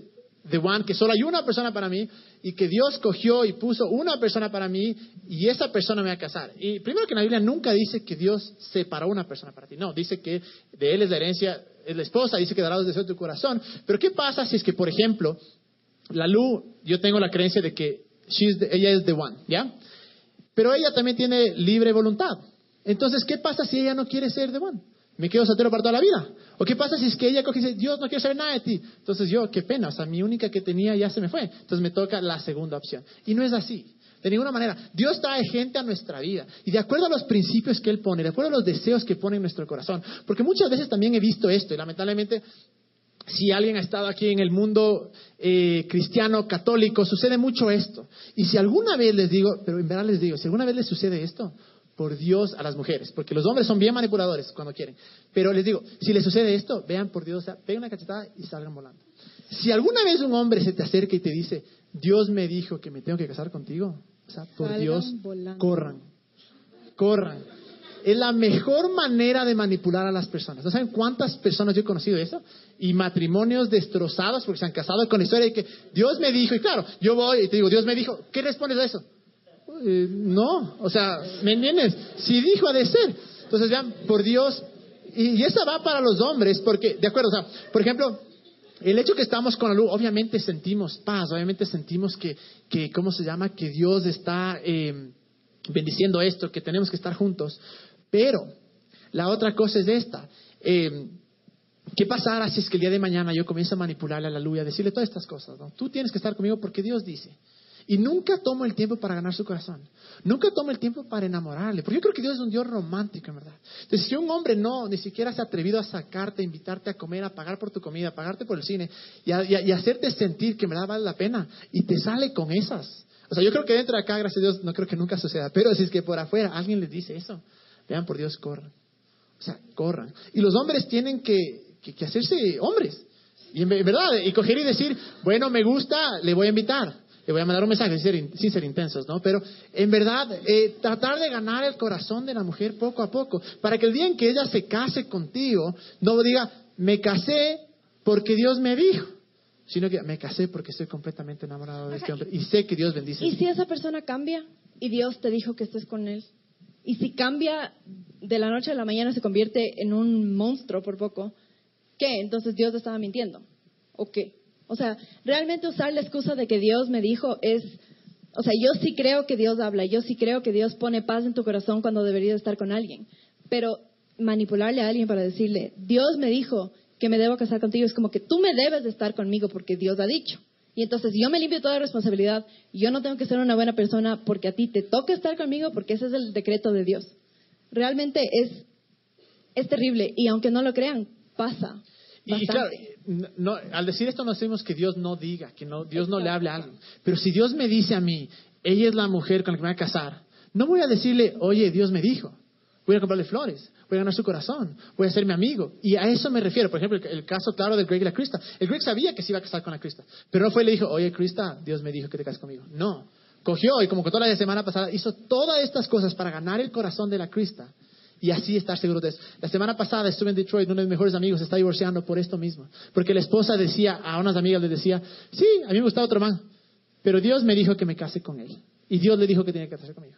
the one, que solo hay una persona para mí y que Dios cogió y puso una persona para mí y esa persona me va a casar. Y primero que en la Biblia nunca dice que Dios separó una persona para ti, no, dice que de él es la herencia, es la esposa, dice que dará los deseos de tu corazón. Pero ¿qué pasa si es que, por ejemplo, la Lu, yo tengo la creencia de que the, ella es the one, ¿ya? Pero ella también tiene libre voluntad. Entonces, ¿qué pasa si ella no quiere ser the one? Me quedo soltero para toda la vida. ¿O qué pasa si es que ella coge y dice, Dios no quiere saber nada de ti? Entonces yo, qué pena, o sea, mi única que tenía ya se me fue. Entonces me toca la segunda opción. Y no es así. De ninguna manera. Dios trae gente a nuestra vida. Y de acuerdo a los principios que Él pone, de acuerdo a los deseos que pone en nuestro corazón. Porque muchas veces también he visto esto, y lamentablemente, si alguien ha estado aquí en el mundo eh, cristiano, católico, sucede mucho esto. Y si alguna vez les digo, pero en verdad les digo, si alguna vez les sucede esto, por Dios a las mujeres, porque los hombres son bien manipuladores cuando quieren. Pero les digo, si les sucede esto, vean por Dios, o sea, peguen una cachetada y salgan volando. Si alguna vez un hombre se te acerca y te dice, Dios me dijo que me tengo que casar contigo, o sea, por salgan Dios, volando. corran, corran. Es la mejor manera de manipular a las personas. ¿No saben cuántas personas yo he conocido eso? Y matrimonios destrozados porque se han casado con la historia de que Dios me dijo, y claro, yo voy y te digo, Dios me dijo, ¿qué respondes a eso? Eh, no, o sea, ¿me entiendes? Si dijo ha de ser. Entonces vean, por Dios, y, y esa va para los hombres, porque, de acuerdo, o sea, por ejemplo, el hecho que estamos con la luz, obviamente sentimos paz, obviamente sentimos que, que ¿cómo se llama? Que Dios está eh, bendiciendo esto, que tenemos que estar juntos. Pero la otra cosa es esta. Eh, ¿Qué pasará si es que el día de mañana yo comienzo a manipularle a la luz y a decirle todas estas cosas? ¿no? Tú tienes que estar conmigo porque Dios dice. Y nunca tomo el tiempo para ganar su corazón. Nunca tomo el tiempo para enamorarle. Porque yo creo que Dios es un Dios romántico, en verdad. Entonces, si un hombre no, ni siquiera se ha atrevido a sacarte, a invitarte a comer, a pagar por tu comida, a pagarte por el cine, y, a, hacerte sentir que en verdad vale la pena, y te sale con esas. O sea, yo creo que dentro de acá, gracias a Dios, no creo que nunca suceda. Pero si es que por afuera alguien les dice eso, vean por Dios, corran. O sea, corran. Y los hombres tienen que, que, que hacerse hombres. Y en verdad, y coger y decir, bueno, me gusta, le voy a invitar le voy a mandar un mensaje sin ser, intensos, ¿no? Pero en verdad, eh, tratar de ganar el corazón de la mujer poco a poco, para que el día en que ella se case contigo, no diga, me casé porque Dios me dijo, sino que me casé porque estoy completamente enamorado de este hombre y sé que Dios bendice. ¿Y si esa persona cambia y Dios te dijo que estés con él? Y si cambia de la noche a la mañana se convierte en un monstruo por poco, ¿qué? Entonces Dios te estaba mintiendo. ¿O qué? O sea, realmente usar la excusa de que Dios me dijo es, o sea, yo sí creo que Dios habla, yo sí creo que Dios pone paz en tu corazón cuando deberías estar con alguien, pero manipularle a alguien para decirle, Dios me dijo que me debo casar contigo, es como que tú me debes de estar conmigo porque Dios ha dicho. Y entonces yo me limpio toda responsabilidad, yo no tengo que ser una buena persona porque a ti te toca estar conmigo porque ese es el decreto de Dios. Realmente es, es terrible y aunque no lo crean, pasa. Y, claro, no, al decir esto no decimos que Dios no diga, que no, Dios no le hable a alguien. Pero si Dios me dice a mí, ella es la mujer con la que me voy a casar, no voy a decirle, oye, Dios me dijo. Voy a comprarle flores, voy a ganar su corazón, voy a ser mi amigo. Y a eso me refiero. Por ejemplo, el, caso claro del Greg y la Krista. El Greg sabía que se iba a casar con la Krista, pero no fue y le dijo, oye Krista, Dios me dijo que te cases conmigo. No, cogió y como que toda la semana pasada hizo todas estas cosas para ganar el corazón de la Krista y así estar seguro de eso. La semana pasada estuve en Detroit, uno de mis mejores amigos está divorciando por esto mismo. Porque la esposa decía, a unas amigas les decía, sí, a mí me gusta otro man, pero Dios me dijo que me case con él. Y Dios le dijo que tenía que casarse conmigo.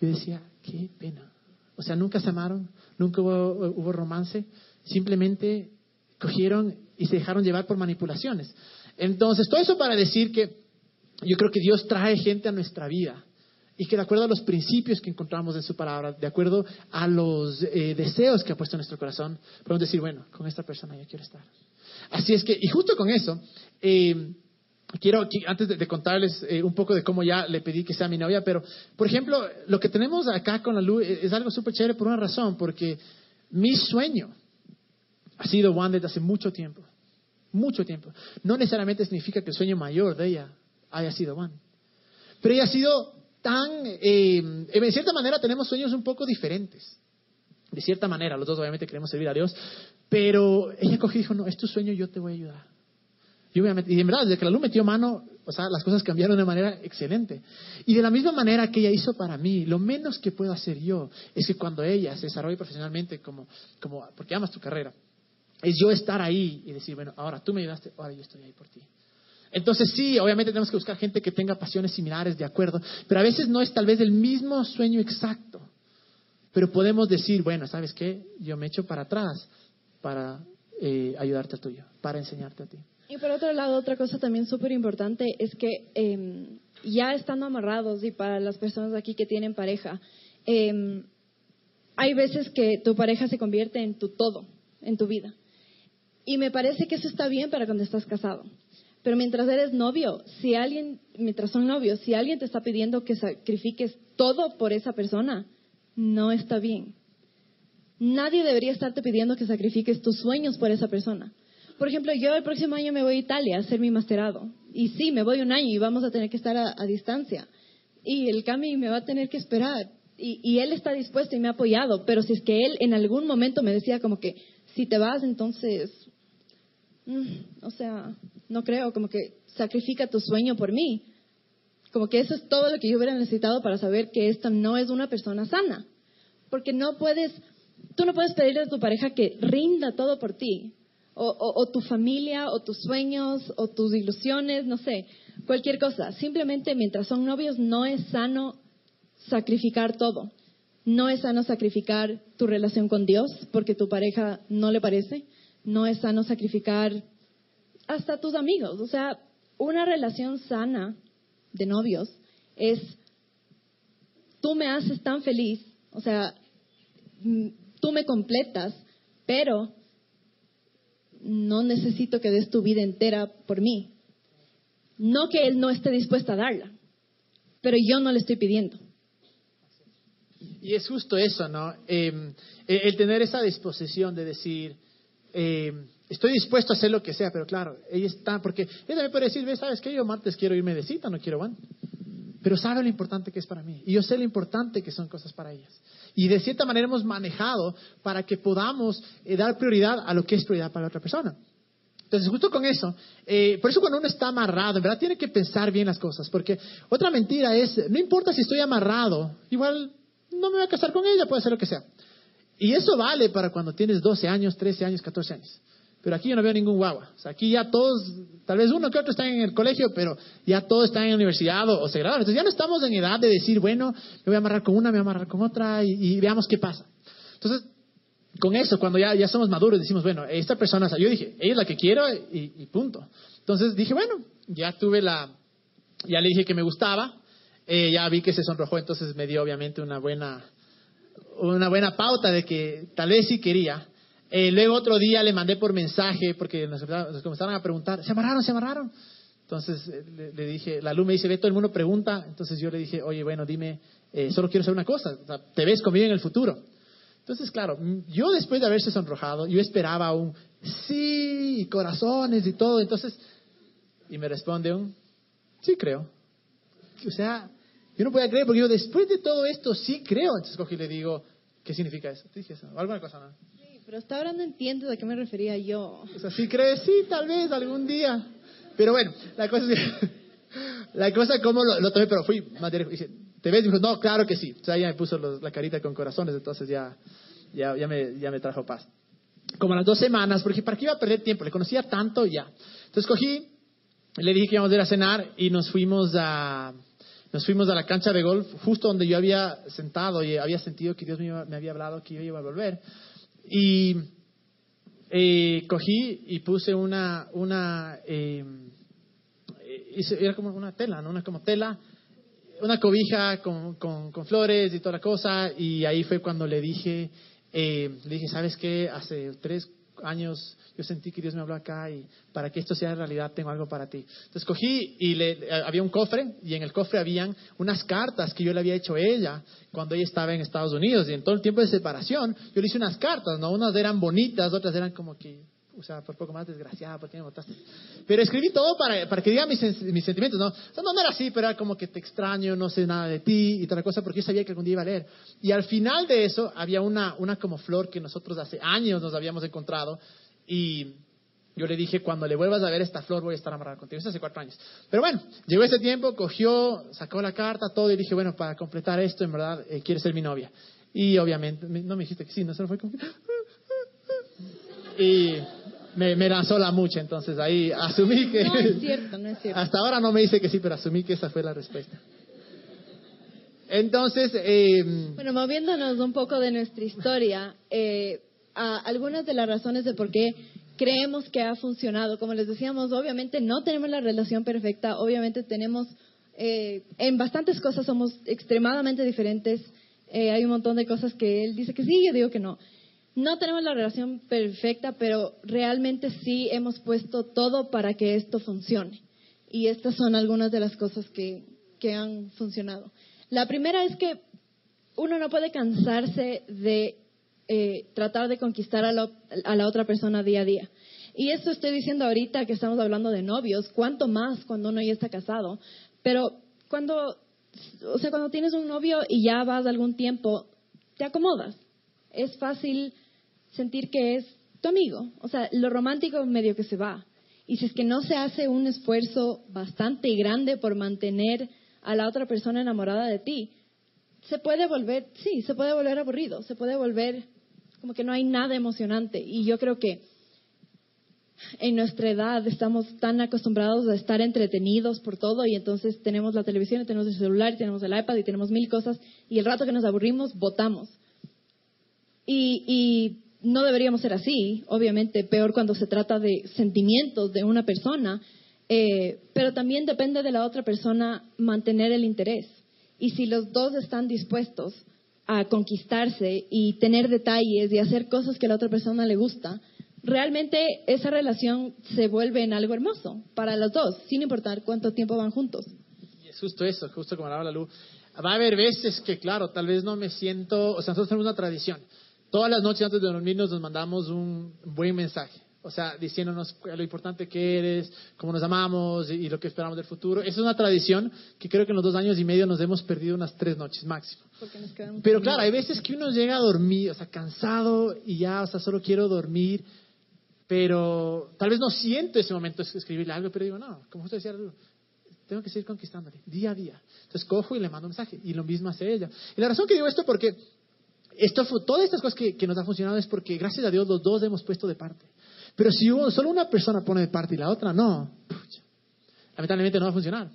Yo decía, qué pena. O sea, nunca se amaron, nunca hubo, hubo romance, simplemente cogieron y se dejaron llevar por manipulaciones. Entonces, todo eso para decir que yo creo que Dios trae gente a nuestra vida y que de acuerdo a los principios que encontramos en su palabra, de acuerdo a los eh, deseos que ha puesto en nuestro corazón, podemos decir, bueno, con esta persona yo quiero estar. Así es que, y justo con eso, eh, quiero, antes de, contarles eh, un poco de cómo ya le pedí que sea mi novia, pero, por ejemplo, lo que tenemos acá con la luz es algo súper chévere por una razón, porque mi sueño ha sido Juan desde hace mucho tiempo, mucho tiempo. No necesariamente significa que el sueño mayor de ella haya sido Juan, pero ella ha sido tan, eh, en cierta manera tenemos sueños un poco diferentes. De cierta manera, los dos obviamente queremos servir a Dios, pero ella cogió y dijo, no, es tu sueño, yo te voy a ayudar. y en verdad, desde que la luz metió mano, o sea, las cosas cambiaron de manera excelente. Y de la misma manera que ella hizo para mí, lo menos que puedo hacer yo es que cuando ella se desarrolle profesionalmente, como, como porque amas tu carrera, es yo estar ahí y decir, bueno, ahora tú me ayudaste, ahora yo estoy ahí por ti. Entonces sí, obviamente tenemos que buscar gente que tenga pasiones similares, de acuerdo, pero a veces no es tal vez el mismo sueño exacto. Pero podemos decir, bueno, ¿sabes qué? Yo me echo para atrás para eh, ayudarte a tuyo, para enseñarte a ti. Y por otro lado, otra cosa también súper importante es que em, ya estando amarrados y para las personas aquí que tienen pareja, em, hay veces que tu pareja se convierte en tu todo, en tu vida. Y me parece que eso está bien para cuando estás casado. Pero mientras eres novio, si alguien, mientras son novios, si alguien te está pidiendo que sacrifiques todo por esa persona, no está bien. Nadie debería estarte pidiendo que sacrifiques tus sueños por esa persona. Por ejemplo, yo el próximo año me voy a Italia a hacer mi masterado. Y sí, me voy un año y vamos a tener que estar a, distancia. Y el Cami me va a tener que esperar. Y, y, él está dispuesto y me ha apoyado. Pero si es que él en algún momento me decía como que, si te vas, entonces Mm, o sea, no creo, como que sacrifica tu sueño por mí. Como que eso es todo lo que yo hubiera necesitado para saber que esta no es una persona sana. Porque no puedes, tú no puedes pedirle a tu pareja que rinda todo por ti. O, o tu familia, o tus sueños, o tus ilusiones, no sé, cualquier cosa. Simplemente mientras son novios no es sano sacrificar todo. No es sano sacrificar tu relación con Dios porque tu pareja no le parece no es sano sacrificar hasta tus amigos. O sea, una relación sana de novios es, tú me haces tan feliz, o sea, mm, tú me completas, pero no necesito que des tu vida entera por mí. No que él no esté dispuesto a darla, pero yo no le estoy pidiendo. Y es justo eso, ¿no? Em, el tener esa disposición de decir, eh, estoy dispuesto a hacer lo que sea, pero claro, ella está, porque ella me puede decir, ¿ves? ¿sabes qué? Yo martes quiero irme de cita, no quiero van. Pero sabe lo importante que es para mí. Y yo sé lo importante que son cosas para ellas. Y de cierta manera hemos manejado para que podamos eh, dar prioridad a lo que es prioridad para la otra persona. Entonces, justo con eso, eh, por eso cuando uno está amarrado, en verdad tiene que pensar bien las cosas, porque otra mentira es, no importa si estoy amarrado, igual no me voy a casar con ella, puede ser lo que sea. Y eso vale para cuando tienes 12 años, 13 años, 14 años. Pero aquí yo no veo ningún guagua. O sea, aquí ya todos, tal vez uno que otro están en el colegio, pero ya todos están en la universidad o, se graduaron. Entonces ya no estamos en edad de decir, bueno, me voy a amarrar con una, me voy a amarrar con otra y, veamos qué pasa. Entonces, con eso, cuando ya, ya somos maduros, decimos, bueno, esta persona, yo dije, ella es la que quiero y, punto. Entonces dije, bueno, ya tuve la, ya le dije que me gustaba, eh, ya vi que se sonrojó, entonces me dio obviamente una buena una buena pauta de que tal vez sí quería. Eh, luego otro día le mandé por mensaje porque nos, comenzaron a preguntar, ¿se amarraron? ¿Se amarraron? Entonces eh, le, dije, la luz me dice, ve, todo el mundo pregunta. Entonces yo le dije, oye, bueno, dime, eh, solo quiero saber una cosa, ¿te ves conmigo en el futuro? Entonces, claro, yo después de haberse sonrojado, yo esperaba un sí, corazones y todo. Entonces, y me responde un sí, creo. O sea, yo no podía creer, porque yo después de todo esto sí creo. Entonces cogí y le digo, ¿Qué significa eso? ¿Te eso? ¿Alguna cosa, no? Pero hasta ahora no entiendo de qué me refería yo. O sea, si crees, sí, tal vez algún día. Pero bueno, la cosa es la cosa como lo, lo tomé, pero fui más directo. Dice, ¿te ves? Dijo, no, claro que sí. O sea, ya me puso los- la carita con corazones, entonces ya, ya, ya, me, ya me trajo paz. Como las dos semanas, porque ¿para qué iba a perder tiempo? Le conocía tanto ya. Entonces cogí, le dije que íbamos a ir a cenar y nos fuimos a, nos fuimos a la cancha de golf, justo donde yo había sentado y había sentido que Dios me, iba- me había hablado que yo iba a volver. Y eh, cogí y puse una, una eh, era como una tela, ¿no? Una como tela, una cobija con, con, con flores y toda la cosa, y ahí fue cuando le dije, eh, le dije, ¿sabes qué? Hace tres años yo sentí que Dios me habló acá y para que esto sea realidad tengo algo para ti. Entonces cogí y le, eh, había un cofre y en el cofre habían unas cartas que yo le había hecho a ella cuando ella estaba en Estados Unidos y en todo el tiempo de separación yo le hice unas cartas, ¿no? Unas eran bonitas, otras eran como que o sea, por poco más desgraciada, ¿por qué me votaste? Pero escribí todo para, para que diga mis, mis sentimientos, ¿no? O sea, no, no era así, pero era como que te extraño, no sé nada de ti y toda la cosa, porque yo sabía que algún día iba a leer. Y al final de eso había una, una como flor que nosotros hace años nos habíamos encontrado y yo le dije, cuando le vuelvas a ver esta flor voy a estar amarrado contigo. Eso hace cuatro años. Pero bueno, llegó ese tiempo, cogió, sacó la carta, todo y dije, bueno, para completar esto, en verdad, eh, quieres ser mi novia. Y obviamente, me- no me dijiste que sí, no solo fue como. Y me, me lanzó la mucha, entonces ahí asumí que... No es cierto, no es cierto. Hasta ahora no me dice que sí, pero asumí que esa fue la respuesta. Entonces, eh, Bueno, moviéndonos un poco de nuestra historia, eh, a- algunas de las razones de por qué creemos que ha funcionado, como les decíamos, obviamente no tenemos la relación perfecta, obviamente tenemos, eh, en bastantes cosas somos extremadamente diferentes, eh, hay un montón de cosas que él dice que sí, yo digo que no. No tenemos la relación perfecta, pero realmente sí hemos puesto todo para que esto funcione. Y estas son algunas de las cosas que, que han funcionado. La primera es que uno no puede cansarse de eh, tratar de conquistar a la, a la otra persona día a día. Y esto estoy diciendo ahorita que estamos hablando de novios, cuánto más cuando uno ya está casado. Pero cuando, o sea, cuando tienes un novio y ya vas algún tiempo, te acomodas. Es fácil sentir que es tu amigo. O sea, lo romántico medio que se va. Y si es que no se hace un esfuerzo bastante grande por mantener a la otra persona enamorada de ti, se puede volver, sí, se puede volver aburrido, se puede volver como que no hay nada emocionante. Y yo creo que en nuestra edad estamos tan acostumbrados a estar entretenidos por todo y entonces tenemos la televisión, tenemos el celular, tenemos el iPad y tenemos mil cosas y el rato que nos aburrimos, votamos. Y, y no deberíamos ser así, obviamente, peor cuando se trata de sentimientos de una persona, eh, pero también depende de la otra persona mantener el interés. Y si los dos están dispuestos a conquistarse y tener detalles y hacer cosas que a la otra persona le gusta, realmente esa relación se vuelve en algo hermoso para los dos, sin importar cuánto tiempo van juntos. Y es justo eso, justo como hablaba la luz. Va a haber veces que, claro, tal vez no me siento, o sea, nosotros tenemos una tradición. Todas las noches antes de dormirnos nos mandamos un buen mensaje. O sea, diciéndonos lo importante que eres, cómo nos amamos y, y lo que esperamos del futuro. Esa es una tradición que creo que en los dos años y medio nos hemos perdido unas tres noches máximo. Pero claro, hay veces que uno llega a dormir, o sea, cansado y ya, o sea, solo quiero dormir, pero tal vez no siento ese momento de escribirle algo, pero digo, no, como usted decía, tengo que seguir conquistándole día a día. Entonces cojo y le mando un mensaje y lo mismo hace ella. Y la razón que digo esto es porque esto, todas estas cosas que, que nos han funcionado es porque gracias a Dios los dos hemos puesto de parte. Pero si uno- solo una persona pone de parte y la otra no, pucha, lamentablemente no va a funcionar.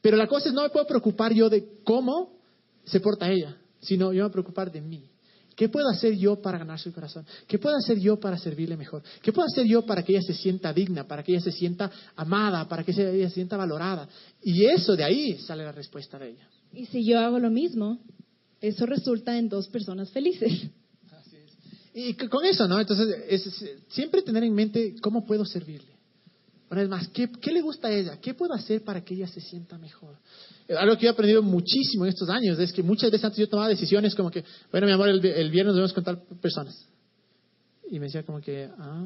Pero la cosa es, no me puedo preocupar yo de cómo se porta ella, sino yo me voy a preocupar de mí. ¿Qué puedo hacer yo para ganar su corazón? ¿Qué puedo hacer yo para servirle mejor? ¿Qué puedo hacer yo para que ella se sienta digna, para que ella se sienta amada, para que ella se sienta valorada? Y eso, de ahí sale la respuesta de ella. Y si yo hago lo mismo, eso resulta en dos personas felices. Y con eso, ¿no? Entonces, es, siempre tener en mente cómo puedo servirle. Una vez más, ¿qué, le gusta a ella? ¿Qué puedo hacer para que ella se sienta mejor? Eh, Algo que yo he aprendido muchísimo en estos años es que muchas veces antes yo tomaba decisiones como que, bueno, mi amor, el, el viernes nos vemos con tal personas. Y me decía como que, ah.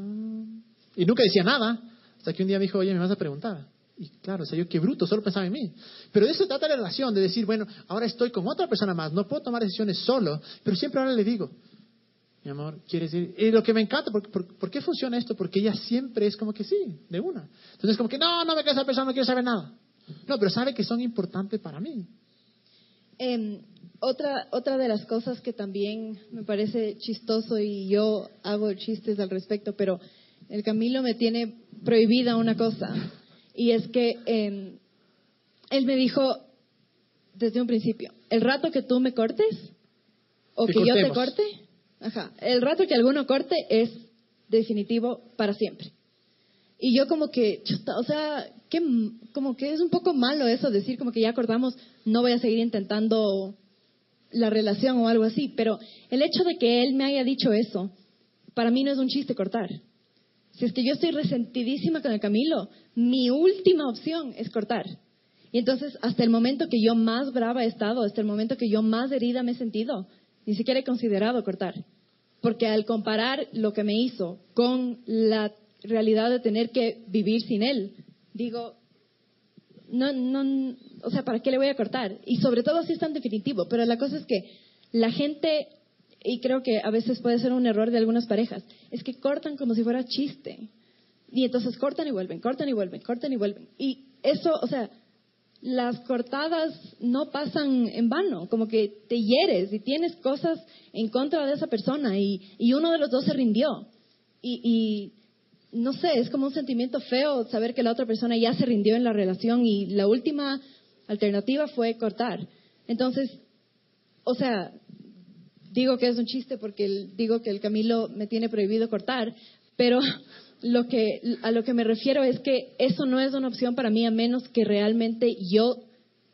Y nunca decía nada. Hasta que un día me dijo, oye, me vas a preguntar. Y claro, o sea, yo qué bruto, solo pensaba en mí. Pero de eso trata la relación, de decir, bueno, ahora estoy con otra persona más, no puedo tomar decisiones solo, pero siempre ahora le digo, mi amor, ¿quieres ir? Y lo que me encanta, ¿por, qué funciona esto? Porque ella siempre es como que sí, de una. Entonces, como que no, no me queda esa persona, no quiero saber nada. No, pero sabe que son importantes para mí. Em, otra, otra de las cosas que también me parece chistoso y yo hago chistes al respecto, pero el Camilo me tiene prohibida una cosa y es que em, él me dijo desde un principio, el rato que tú me cortes o que yo te corte, ajá, el rato que alguno corte es definitivo para siempre. Y yo como que, o sea, que, como que es un poco malo eso, decir como que ya cortamos, no voy a seguir intentando la relación o algo así, pero el hecho de que él me haya dicho eso, para mí no es un chiste cortar. Si es que yo estoy resentidísima con el Camilo, mi última opción es cortar. Y entonces, hasta el momento que yo más brava he estado, hasta el momento que yo más herida me he sentido, ni siquiera he considerado cortar. Porque al comparar lo que me hizo con la realidad de tener que vivir sin él, digo, no, no, o sea, ¿para qué le voy a cortar? Y sobre todo si es tan definitivo, pero la cosa es que la gente y creo que a veces puede ser un error de algunas parejas, es que cortan como si fuera chiste. Y entonces cortan y vuelven, cortan y vuelven, cortan y vuelven. Y eso, o sea, las cortadas no pasan en vano, como que te hieres y tienes cosas en contra de esa persona y, y uno de los dos se rindió. Y, y no sé, es como un sentimiento feo saber que la otra persona ya se rindió en la relación y la última alternativa fue cortar. Entonces, o sea, digo que es un chiste porque digo que el Camilo me tiene prohibido cortar, pero lo que, a lo que me refiero es que eso no es una opción para mí a menos que realmente yo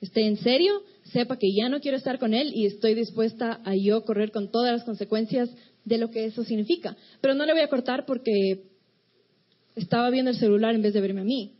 esté en serio, sepa que ya no quiero estar con él y estoy dispuesta a yo correr con todas las consecuencias de lo que eso significa. Pero no le voy a cortar porque estaba viendo el celular en vez de verme a mí.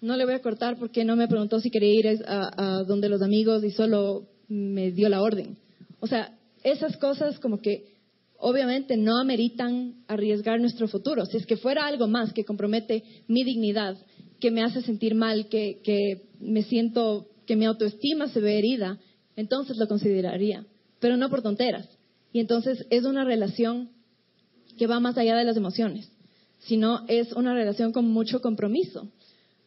No le voy a cortar porque no me preguntó si quería ir a, a donde los amigos y solo me dio la orden. O sea, esas cosas como que obviamente no ameritan arriesgar nuestro futuro. Si es que fuera algo más que compromete mi dignidad, que me hace sentir mal, que, que me siento, que mi autoestima se ve herida, entonces lo consideraría, pero no por tonteras. Y entonces es una relación que va más allá de las emociones, sino es una relación con mucho compromiso.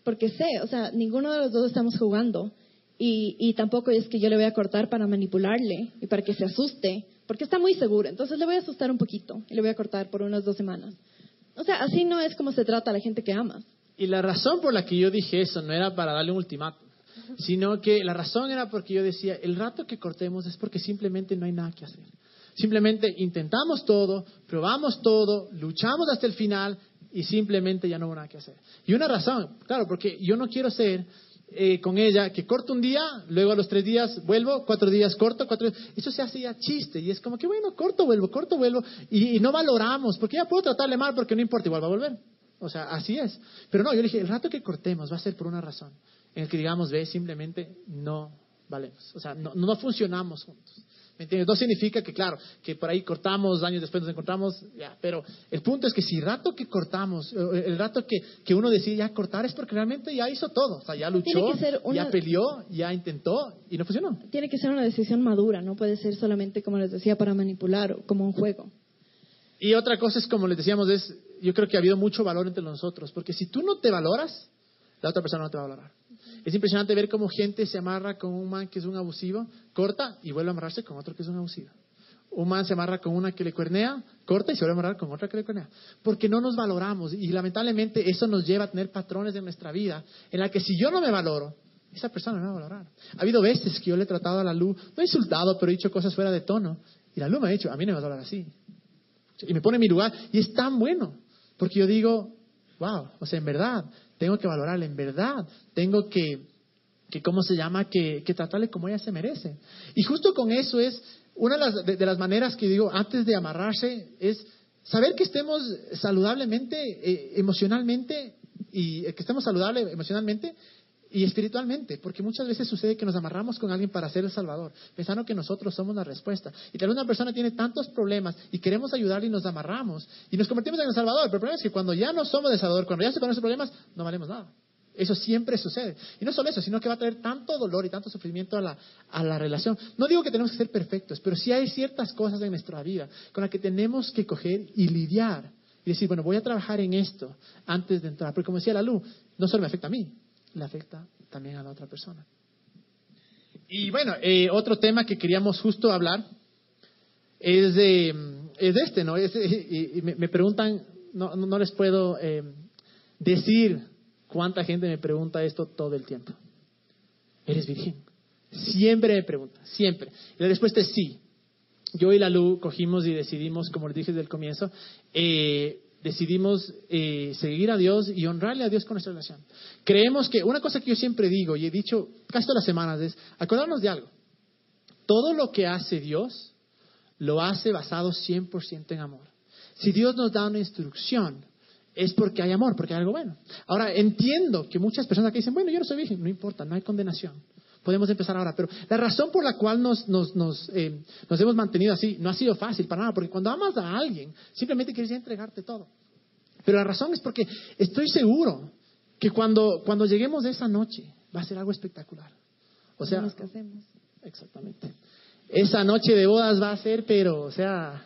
Porque sé, o sea, ninguno de los dos estamos jugando y, tampoco es que yo le voy a cortar para manipularle y para que se asuste, porque está muy seguro. Entonces le voy a asustar un poquito y le voy a cortar por unas dos semanas. O sea, así no es como se trata a la gente que amas. Y la razón por la que yo dije eso no era para darle un ultimátum, sino que la razón era porque yo decía, el rato que cortemos es porque simplemente no hay nada que hacer. Simplemente intentamos todo, probamos todo, luchamos hasta el final y simplemente ya no hubo nada que hacer. Y una razón, claro, porque yo no quiero ser eh, con ella que corto un día, luego a los tres días vuelvo, cuatro días corto, cuatro. Eso se hace ya chiste y es como que bueno, corto, vuelvo, corto, vuelvo y, no valoramos, porque ya puedo tratarle mal porque no importa, igual va a volver. O sea, así es. Pero no, yo le dije, el rato que cortemos va a ser por una razón, en el que digamos, ve, simplemente no valemos. O sea, no, no funcionamos juntos. No significa que, claro, que por ahí cortamos, años después nos encontramos, ya, pero el punto es que si rato que cortamos, eh, el rato que, que uno decide ya cortar es porque realmente ya hizo todo, o sea, ya luchó, ya peleó, ya intentó y no funcionó. Tiene que ser una decisión madura, no puede ser solamente, como les decía, para manipular o como un juego. Y otra cosa es, como les decíamos, es, yo creo que ha habido mucho valor entre nosotros, porque si tú no te valoras, la otra persona no te va a valorar. Es impresionante ver cómo gente se amarra con un man que es un abusivo, corta y vuelve a amarrarse con otro que es un abusivo. Un man se amarra con una que le cuernea, corta y se vuelve a amarrar con otra que le cuernea. Porque no nos valoramos y lamentablemente eso nos lleva a tener patrones de nuestra vida en la que si yo no me valoro, esa persona no me va a valorar. Ha habido veces que yo le he tratado a la luz, no he insultado, pero he dicho cosas fuera de tono. Y la luz me ha dicho, a mí no me va a valorar así. Y me pone en mi lugar. Y es tan bueno. Porque yo digo, wow, o sea, en verdad, tengo que valorarla, en verdad, tengo que, que ¿cómo se llama? Que, que tratarle como ella se merece. Y justo con eso es, una de las, de, las maneras que digo, antes de amarrarse, es saber que estemos saludablemente, eh, emocionalmente, y eh, que estemos saludables emocionalmente y espiritualmente, porque muchas veces sucede que nos amarramos con alguien para ser el Salvador, pensando que nosotros somos la respuesta. Y tal vez una persona tiene tantos problemas y queremos ayudarle y nos amarramos y nos convertimos en el Salvador. Pero el problema es que cuando ya no somos el Salvador, cuando ya se esos problemas, no valemos nada. Eso siempre sucede. Y no solo eso, sino que va a traer tanto dolor y tanto sufrimiento a la, a la relación. No digo que tenemos que ser perfectos, pero sí hay ciertas cosas en nuestra vida con las que tenemos que coger y lidiar. Y decir, bueno, voy a trabajar en esto antes de entrar. Porque como decía la luz, no solo me afecta a mí, le afecta también a la otra persona. Y bueno, eh, otro tema que queríamos justo hablar es de, es este, ¿no? y, me, preguntan, no, no, les puedo eh, decir cuánta gente me pregunta esto todo el tiempo. ¿Eres virgen? Siempre me pregunta, siempre. La respuesta es sí. Yo y la Lu cogimos y decidimos, como les dije desde el comienzo, eh, decidimos eh, seguir a Dios y honrarle a Dios con nuestra relación. Creemos que una cosa que yo siempre digo y he dicho casi todas las semanas es acordarnos de algo. Todo lo que hace Dios lo hace basado 100% en amor. Si Dios nos da una instrucción, es porque hay amor, porque hay algo bueno. Ahora, entiendo que muchas personas que dicen, bueno, yo no soy virgen, no importa, no hay condenación. Podemos empezar ahora, pero la razón por la cual nos, nos, nos, eh, nos hemos mantenido así no ha sido fácil para nada, porque cuando amas a alguien, simplemente quieres entregarte todo. Pero la razón es porque estoy seguro que cuando, cuando lleguemos esa noche va a ser algo espectacular. O sea, nos casemos. Exactamente. Esa noche de bodas va a ser, pero, o sea,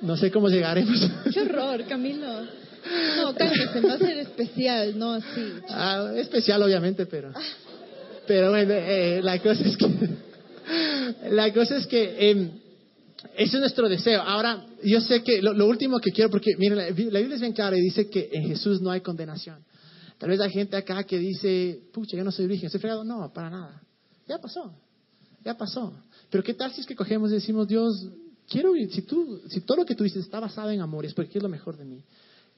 no sé cómo llegaremos. Qué horror, Camilo. No, cállese, va a ser especial, no así. Ah, especial, obviamente, pero. Pero bueno, eh, la cosa es que. la cosa es que. Eh, ese es nuestro deseo. Ahora, yo sé que lo, último que quiero, porque miren, la, Biblia es bien clara y dice que en Jesús no hay condenación. Tal vez hay gente acá que dice, pucha, yo no soy virgen, soy fregado. No, para nada. Ya pasó. Ya pasó. Pero ¿qué tal si es que cogemos y decimos, Dios, quiero, si, tú, si todo lo que tú dices está basado en amor, es porque es lo mejor de mí.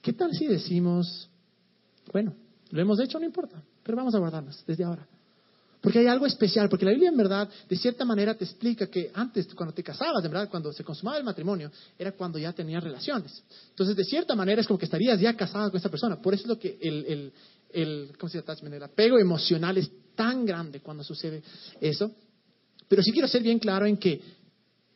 ¿Qué tal si decimos, bueno, lo hemos hecho, no importa, pero vamos a guardarnos desde ahora? Porque hay algo especial, porque la Biblia en verdad, de cierta manera, te explica que antes, cuando te casabas, en verdad, cuando se consumaba el matrimonio, era cuando ya tenías relaciones. Entonces, de cierta manera, es como que estarías ya casado con esa persona. Por eso es lo que el, el, el, ¿cómo se llama? el apego emocional es tan grande cuando sucede eso. Pero sí quiero ser bien claro en que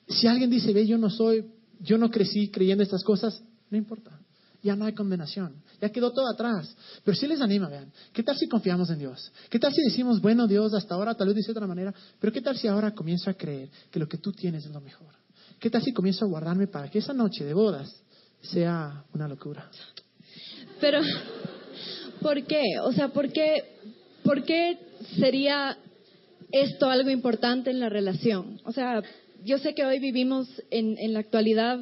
si alguien dice, ve, yo no soy, yo no crecí creyendo estas cosas, no importa ya no hay condenación, ya quedó todo atrás. Pero si les anima, vean, ¿qué tal si confiamos en Dios? ¿Qué tal si decimos, bueno Dios, hasta ahora tal vez dice de otra manera, pero qué tal si ahora comienzo a creer que lo que tú tienes es lo mejor? ¿Qué tal si comienzo a guardarme para que esa noche de bodas sea una locura? Pero, ¿por qué? O sea, ¿por qué, por qué sería esto algo importante en la relación? O sea, yo sé que hoy vivimos en, en la actualidad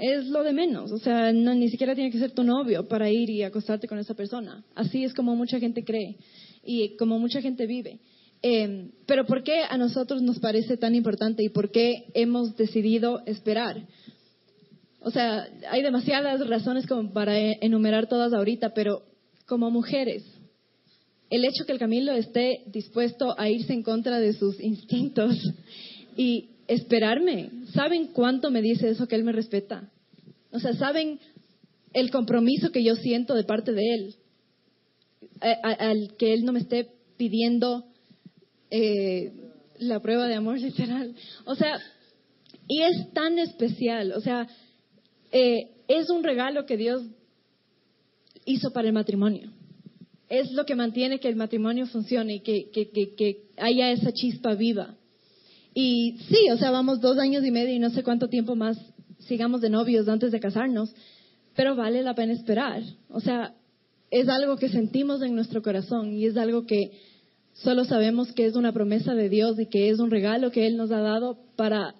es lo de menos. O sea, ni siquiera tiene que ser tu novio para ir y acostarte con esa persona. Así es como mucha gente cree y como mucha gente vive. Em, pero ¿por qué a nosotros nos parece tan importante y por qué hemos decidido esperar? O sea, hay demasiadas razones como para e, enumerar todas ahorita, pero como mujeres, el hecho que el Camilo esté dispuesto a irse en contra de sus instintos y esperarme. ¿Saben cuánto me dice eso que él me respeta? O sea, ¿saben el compromiso que yo siento de parte de él? al que él no me esté pidiendo eh, la prueba de amor literal. O sea, y es tan especial. O sea, eh, es un regalo que Dios hizo para el matrimonio. Es lo que mantiene que el matrimonio funcione y que, que, que haya esa chispa viva. Y sí, o sea, vamos dos años y medio y no sé cuánto tiempo más sigamos de novios antes de casarnos, pero vale la pena esperar. O sea, es algo que sentimos en nuestro corazón y es algo que solo sabemos que es una promesa de Dios y que es un regalo que Él nos ha dado para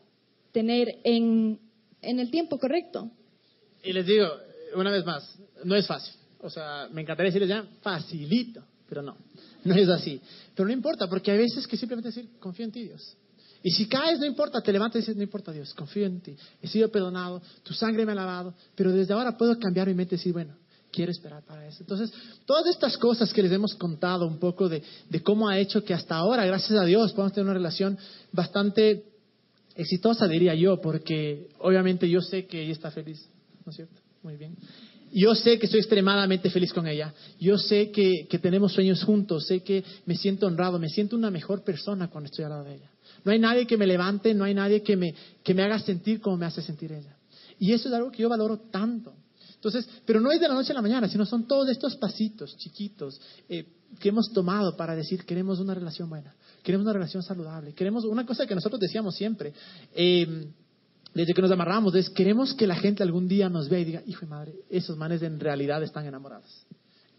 tener en, en el tiempo correcto. Y les digo, una vez más, no es fácil. O sea, me encantaría decirles ya, facilito, pero no, no es así. Pero no importa, porque hay veces que simplemente decir, confío en ti, Dios. Y si caes, no importa, te levantas y dices, no importa Dios, confío en ti, he sido perdonado, tu sangre me ha lavado, pero desde ahora puedo cambiar mi mente y decir, bueno, quiero esperar para eso. Entonces, todas estas cosas que les hemos contado un poco de, cómo ha hecho que hasta ahora, gracias a Dios, podamos tener una relación bastante exitosa, diría yo, porque obviamente yo sé que ella está feliz, ¿no es cierto? Muy bien. Yo sé que estoy extremadamente feliz con ella. Yo sé que tenemos sueños juntos. Sé que me siento honrado. Me siento una mejor persona cuando estoy al lado de ella. No hay nadie que me levante, no hay nadie que me, que me haga sentir como me hace sentir ella. Y eso es algo que yo valoro tanto. Entonces, pero no es de la noche a la mañana, sino son todos estos pasitos chiquitos, eh, que hemos tomado para decir queremos una relación buena, queremos una relación saludable, queremos una cosa que nosotros decíamos siempre, eh, desde que nos amarramos, es queremos que la gente algún día nos vea y diga, hijo y madre, esos manes en realidad están enamorados.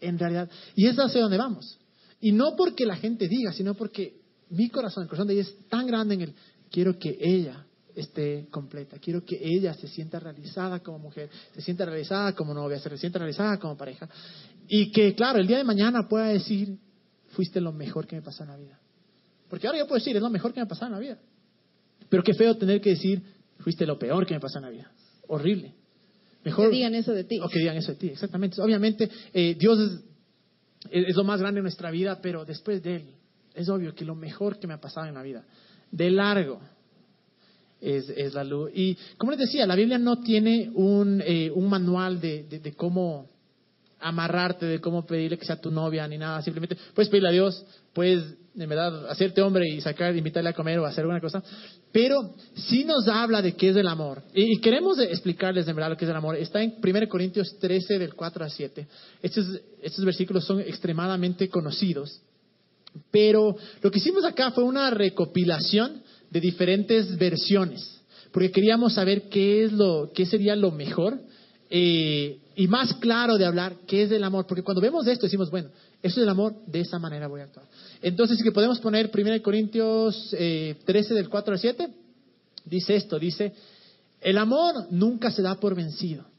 En realidad. Y es hacia donde vamos. Y no porque la gente diga, sino porque mi corazón, el corazón de ella es tan grande en el, quiero que ella esté completa. Quiero que ella se sienta realizada como mujer, se sienta realizada como novia, se sienta realizada como pareja. Y que, claro, el día de mañana pueda decir, fuiste lo mejor que me pasó en la vida. Porque ahora yo puedo decir, es lo mejor que me ha pasado en la vida. Pero qué feo tener que decir, fuiste lo peor que me pasó en la vida. Horrible. Mejor, que digan eso de ti. O que digan eso de ti, exactamente. Obviamente, eh, Dios es, es, lo más grande en nuestra vida, pero después de Él, es obvio que lo mejor que me ha pasado en la vida, de largo, es, es la luz. Y como les decía, la Biblia no tiene un, eh, un manual de, de, cómo amarrarte, de cómo pedirle que sea tu novia, ni nada. Simplemente puedes pedirle a Dios, puedes, en verdad, hacerte hombre y sacar, invitarle a comer o hacer alguna cosa. Pero sí nos habla de qué es el amor. Y, queremos explicarles, en verdad, lo que es el amor. Está en 1 Corintios 13, del 4 al 7. Estos, estos versículos son extremadamente conocidos. Pero lo que hicimos acá fue una recopilación de diferentes versiones, porque queríamos saber qué es lo, qué sería lo mejor eh, y más claro de hablar qué es el amor, porque cuando vemos esto decimos, bueno, eso es el amor, de esa manera voy a actuar. Entonces, que podemos poner 1 Corintios 13 eh, del 4 al 7, dice esto, dice, el amor nunca se da por vencido.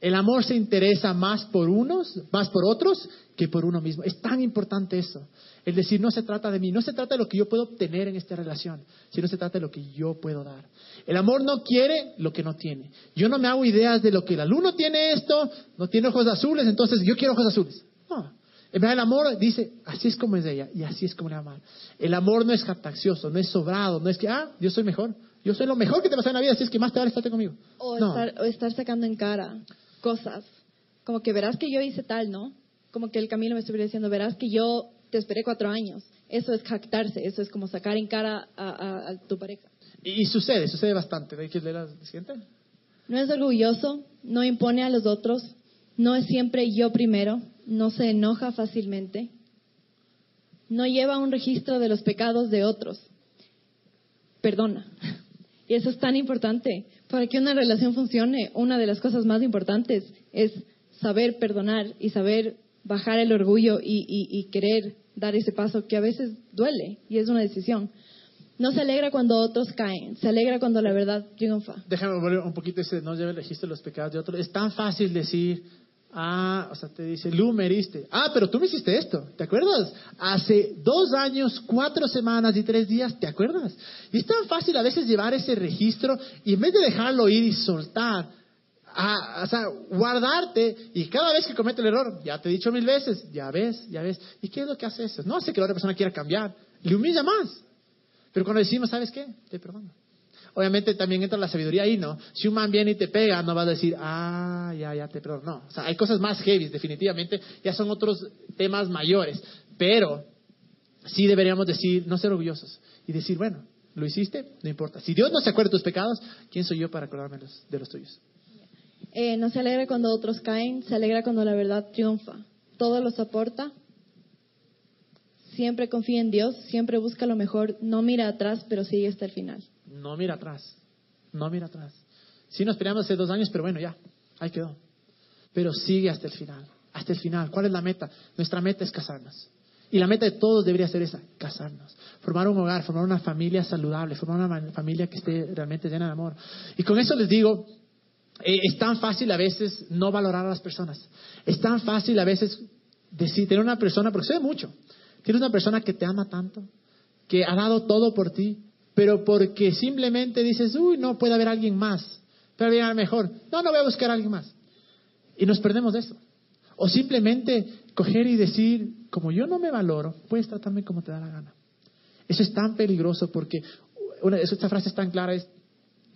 El amor se interesa más por unos, más por otros, que por uno mismo. Es tan importante eso. Es decir, no se trata de mí, no se trata de lo que yo puedo obtener en esta relación, sino se trata de lo que yo puedo dar. El amor no quiere lo que no tiene. Yo no me hago ideas de lo que el alumno tiene esto, no tiene ojos azules, entonces yo quiero ojos azules. No. En verdad, el amor dice, así es como es de ella y así es como le ama. El amor no es captaccioso, no es sobrado, no es que, ah, yo soy mejor. Yo soy lo mejor que te pasa en la vida, así es que más te vale estarte conmigo. O, estar, o estar sacando en cara cosas. Como que verás que yo hice tal, ¿no? Como que el camino me estuviera diciendo, verás que yo te esperé cuatro años. Eso es jactarse, eso es como sacar en cara a, tu pareja. Y, sucede, sucede bastante. ¿De qué la siguiente? No es orgulloso, no impone a los otros, no es siempre yo primero, no se enoja fácilmente, no lleva un registro de los pecados de otros, perdona. Y eso es tan importante. Para que una relación funcione, una de las cosas más importantes es saber perdonar y saber bajar el orgullo y, querer dar ese paso que a veces duele y es una decisión. No se alegra cuando otros caen, se alegra cuando la verdad triunfa. Déjame volver un poquito ese, no lleve el registro de los pecados de otros. Es tan fácil decir, ah, o sea, te dice, Lu, me heriste. Ah, pero tú me hiciste esto, ¿te acuerdas? Hace dos años, cuatro semanas y tres días, ¿te acuerdas? Y es tan fácil a veces llevar ese registro y en vez de dejarlo ir y soltar, a, o sea, guardarte y cada vez que comete el error, ya te he dicho mil veces, ya ves, ya ves. ¿Y qué es lo que hace eso? No hace que la otra persona quiera cambiar, le humilla más. Pero cuando decimos, ¿sabes qué? Te perdono. Obviamente también entra la sabiduría ahí, ¿no? Si un man viene y te pega, no vas a decir, ah, ya, ya te perdono. No, o sea, hay cosas más heavy, definitivamente, ya son otros temas mayores. Pero sí deberíamos decir, no ser orgullosos y decir, bueno, lo hiciste, no importa. Si Dios no se acuerda de tus pecados, ¿quién soy yo para acordarme de los tuyos? Eh, no se alegra cuando otros caen, se alegra cuando la verdad triunfa. Todo lo soporta. Siempre confía en Dios, siempre busca lo mejor, no mira atrás, pero sigue hasta el final. No mira atrás, no mira atrás. Sí nos peleamos hace dos años, pero bueno, ya, ahí quedó. Pero sigue hasta el final, hasta el final. ¿Cuál es la meta? Nuestra meta es casarnos. Y la meta de todos debería ser esa, casarnos, formar un hogar, formar una familia saludable, formar una familia que esté realmente llena de amor. Y con eso les digo, eh, es tan fácil a veces no valorar a las personas. Es tan fácil a veces decir, tener una persona, porque se mucho, tienes una persona que te ama tanto, que ha dado todo por ti, pero porque simplemente dices, uy, no puede haber alguien más, pero viene mejor. No, no voy a buscar a alguien más. Y nos perdemos de eso. O simplemente coger y decir, como yo no me valoro, puedes tratarme como te da la gana. Eso es tan peligroso porque una, esta frase es tan clara, es,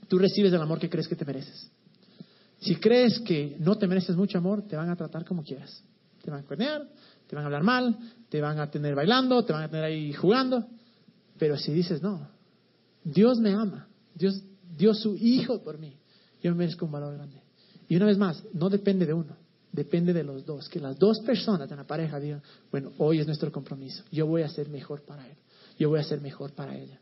tú recibes el amor que crees que te mereces. Si crees que no te mereces mucho amor, te van a tratar como quieras. Te van a cuernear, te van a hablar mal, te van a tener bailando, te van a tener ahí jugando. Pero si dices, no, Dios me ama, Dios dio su hijo por mí, yo me merezco un valor grande. Y una vez más, no depende de uno, depende de los dos, que las dos personas de la pareja digan, bueno, hoy es nuestro compromiso, yo voy a ser mejor para él, yo voy a ser mejor para ella.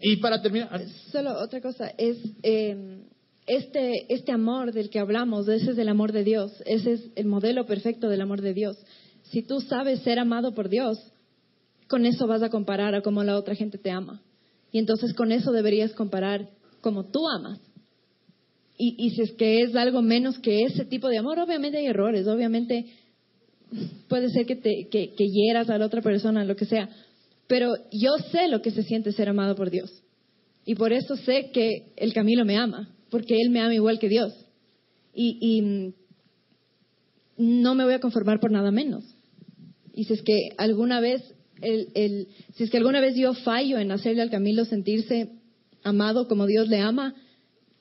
Y para terminar... Solo otra cosa, es eh, este, este amor del que hablamos, ese es el amor de Dios, ese es el modelo perfecto del amor de Dios. Si tú sabes ser amado por Dios, con eso vas a comparar a cómo la otra gente te ama. Y entonces con eso deberías comparar como tú amas. Y, si es que es algo menos que ese tipo de amor, obviamente hay errores, obviamente puede ser que, te, que, que hieras a la otra persona, lo que sea, pero yo sé lo que se siente ser amado por Dios. Y por eso sé que el Camilo me ama, porque él me ama igual que Dios. Y, y no me voy a conformar por nada menos. Y si es que alguna vez, el, si es que alguna vez yo fallo en hacerle al Camilo sentirse amado como Dios le ama,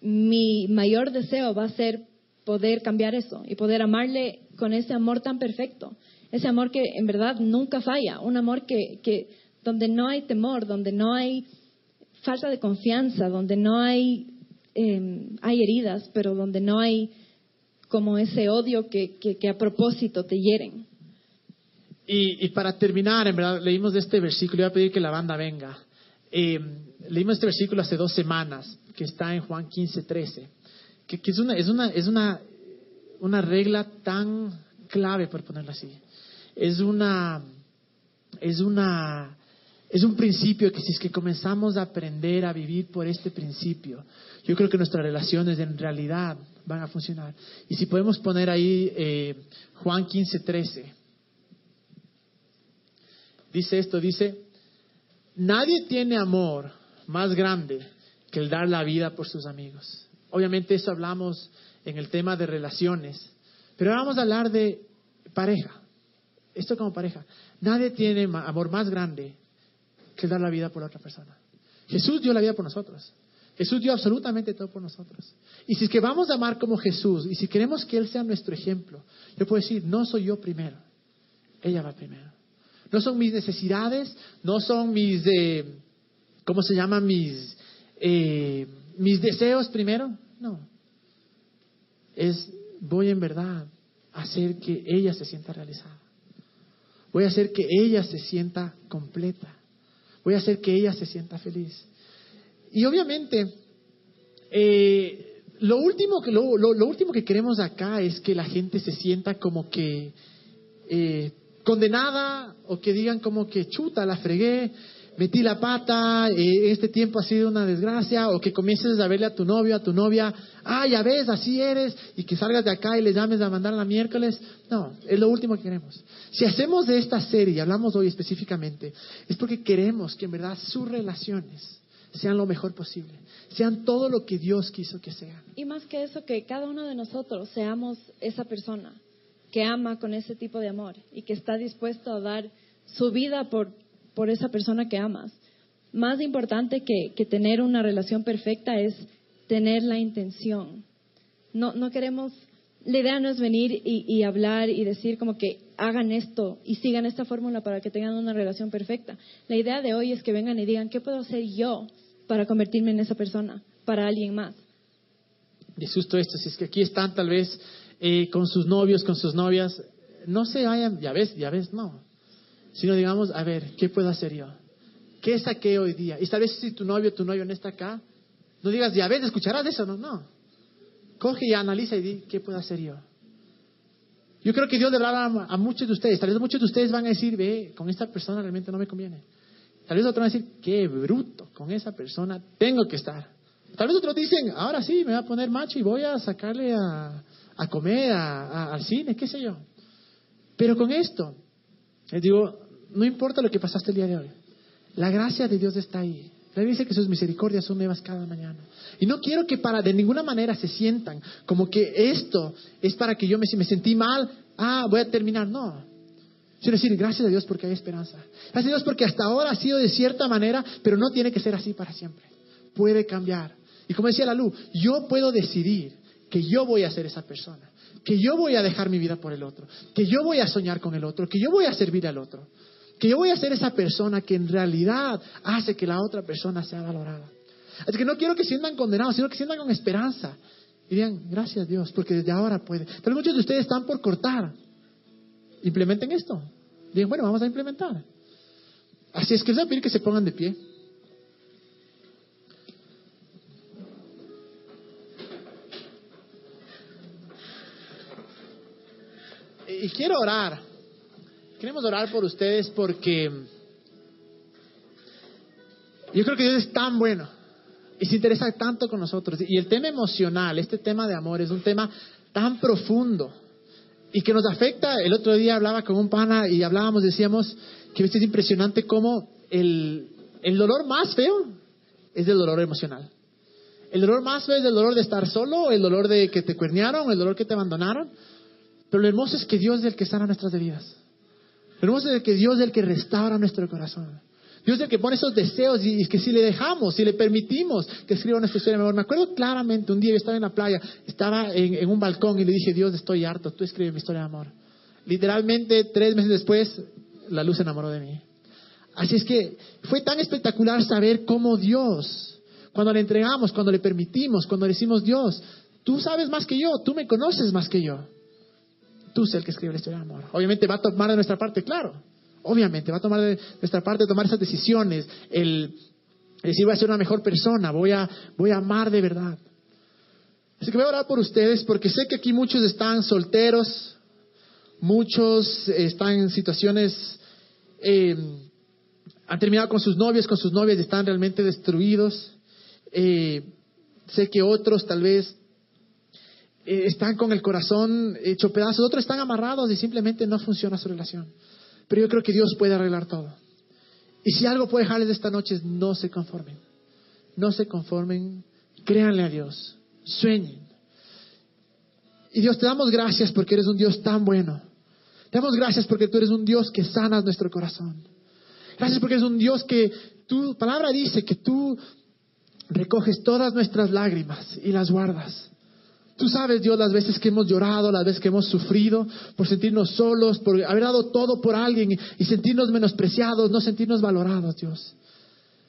mi mayor deseo va a ser poder cambiar eso y poder amarle con ese amor tan perfecto, ese amor que en verdad nunca falla, un amor que, que donde no hay temor, donde no hay falta de confianza, donde no hay, eh, hay heridas, pero donde no hay como ese odio que, que, que a propósito te hieren. Y, y, para terminar, en verdad, leímos este versículo, voy a pedir que la banda venga. Eh, leímos este versículo hace dos semanas, que está en Juan 15, 13, que, que es, una, es, una, es una, una regla tan clave, por ponerlo así. Es una, es una, es un principio que si es que comenzamos a aprender a vivir por este principio, yo creo que nuestras relaciones en realidad van a funcionar. Y si podemos poner ahí eh, Juan 15, 13. Dice esto, dice, nadie tiene amor más grande que el dar la vida por sus amigos. Obviamente eso hablamos en el tema de relaciones, pero ahora vamos a hablar de pareja. Esto como pareja. Nadie tiene amor más grande que dar la vida por otra persona. Jesús dio la vida por nosotros. Jesús dio absolutamente todo por nosotros. Y si es que vamos a amar como Jesús, y si queremos que Él sea nuestro ejemplo, yo puedo decir, no soy yo primero, ella va primero. No son mis necesidades, no son mis, ¿cómo se llama? Mis, eh, mis deseos primero. No. Es, voy en verdad a hacer que ella se sienta realizada. Voy a hacer que ella se sienta completa. Voy a hacer que ella se sienta feliz. Y obviamente, eh, lo, último que, lo, lo, último que queremos acá es que la gente se sienta como que eh, condenada o que digan como que chuta, la fregué, metí la pata, eh, este tiempo ha sido una desgracia, o que comiences a verle a tu novio, a tu novia, ah, ya ves, así eres, y que salgas de acá y le llames a mandar la miércoles. No, es lo último que queremos. Si hacemos de esta serie, y hablamos hoy específicamente, es porque queremos que en verdad sus relaciones sean lo mejor posible, sean todo lo que Dios quiso que sean. Y más que eso, que cada uno de nosotros seamos esa persona que ama con ese tipo de amor y que está dispuesto a dar su vida por por esa persona que amas. Más importante que, que tener una relación perfecta es tener la intención. No, no queremos, la idea no es venir y, y, hablar y decir como que hagan esto y sigan esta fórmula para que tengan una relación perfecta. La idea de hoy es que vengan y digan, ¿qué puedo hacer yo para convertirme en esa persona, para alguien más? Justo esto, si es que aquí están tal vez eh, con sus novios, con sus novias, no se vayan, ya ves, ya ves, no, sino digamos, a ver, ¿qué puedo hacer yo? ¿Qué saqué hoy día? Y tal vez si tu novio, tu novio no está acá, no digas, ya ves, escucharás eso, no, no. Coge y analiza y di, ¿qué puedo hacer yo? Yo creo que Dios le habla a, a muchos de ustedes. Tal vez muchos de ustedes van a decir, ve, con esta persona realmente no me conviene. Tal vez otros van a decir, qué bruto, con esa persona tengo que estar. Tal vez otros dicen, ahora sí, me voy a poner macho y voy a sacarle a, a comer, a, al cine, qué sé yo. Pero con esto, les digo, no importa lo que pasaste el día de hoy. La gracia de Dios está ahí. La dice que sus misericordias son nuevas cada mañana. Y no quiero que para de ninguna manera se sientan como que esto es para que yo me, si me sentí mal, ah, voy a terminar. No. Quiero decir, gracias a Dios porque hay esperanza. Gracias a Dios porque hasta ahora ha sido de cierta manera, pero no tiene que ser así para siempre. Puede cambiar. Y como decía la luz, yo puedo decidir que yo voy a ser esa persona, que yo voy a dejar mi vida por el otro, que yo voy a soñar con el otro, que yo voy a servir al otro que yo voy a ser esa persona que en realidad hace que la otra persona sea valorada. Así que no quiero que sientan condenados, sino que sientan con esperanza Y digan, gracias Dios, porque desde ahora puede. Pero muchos de ustedes están por cortar. Implementen esto. Digan, bueno, vamos a implementar. Así es que les voy a pedir que se pongan de pie. Y quiero orar. Queremos orar por ustedes porque yo creo que Dios es tan bueno y se interesa tanto con nosotros. Y el tema emocional, este tema de amor, es un tema tan profundo y que nos afecta. El otro día hablaba con un pana y hablábamos, decíamos que es impresionante cómo el, el dolor más feo es el dolor emocional. El dolor más feo es el dolor de estar solo, el dolor de que te cuernearon, el dolor que te abandonaron. Pero lo hermoso es que Dios es el que sana nuestras heridas. Lo hermoso es que Dios es el que restaura nuestro corazón. Dios es el que pone esos deseos y, que si le dejamos, si le permitimos que escriba nuestra historia de amor. Me acuerdo claramente, un día yo estaba en la playa, estaba en, un balcón y le dije, Dios, estoy harto, tú escribe mi historia de amor. Literalmente, tres meses después, la luz se enamoró de mí. Así es que fue tan espectacular saber cómo Dios, cuando le entregamos, cuando le permitimos, cuando le decimos, Dios, tú sabes más que yo, tú me conoces más que yo. Tú el que escribe la historia amor. Obviamente va a tomar de nuestra parte, claro. Obviamente, va a tomar de nuestra parte tomar esas decisiones, el, decir voy a ser una mejor persona, voy a, voy a amar de verdad. Así que voy a orar por ustedes porque sé que aquí muchos están solteros, muchos están en situaciones, eh, han terminado con sus novios, con sus novias y están realmente destruidos. Eh, sé que otros tal vez eh, están con el corazón hecho pedazos, otros están amarrados y simplemente no funciona su relación. Pero yo creo que Dios puede arreglar todo. Y si algo puede dejarles de esta noche es no se conformen. No se conformen, créanle a Dios, sueñen. Y Dios, te damos gracias porque eres un Dios tan bueno. Te damos gracias porque tú eres un Dios que sanas nuestro corazón. Gracias porque eres un Dios que tu palabra dice que tú recoges todas nuestras lágrimas y las guardas. Tú sabes, Dios, las veces que hemos llorado, las veces que hemos sufrido por sentirnos solos, por haber dado todo por alguien y, sentirnos menospreciados, no sentirnos valorados, Dios.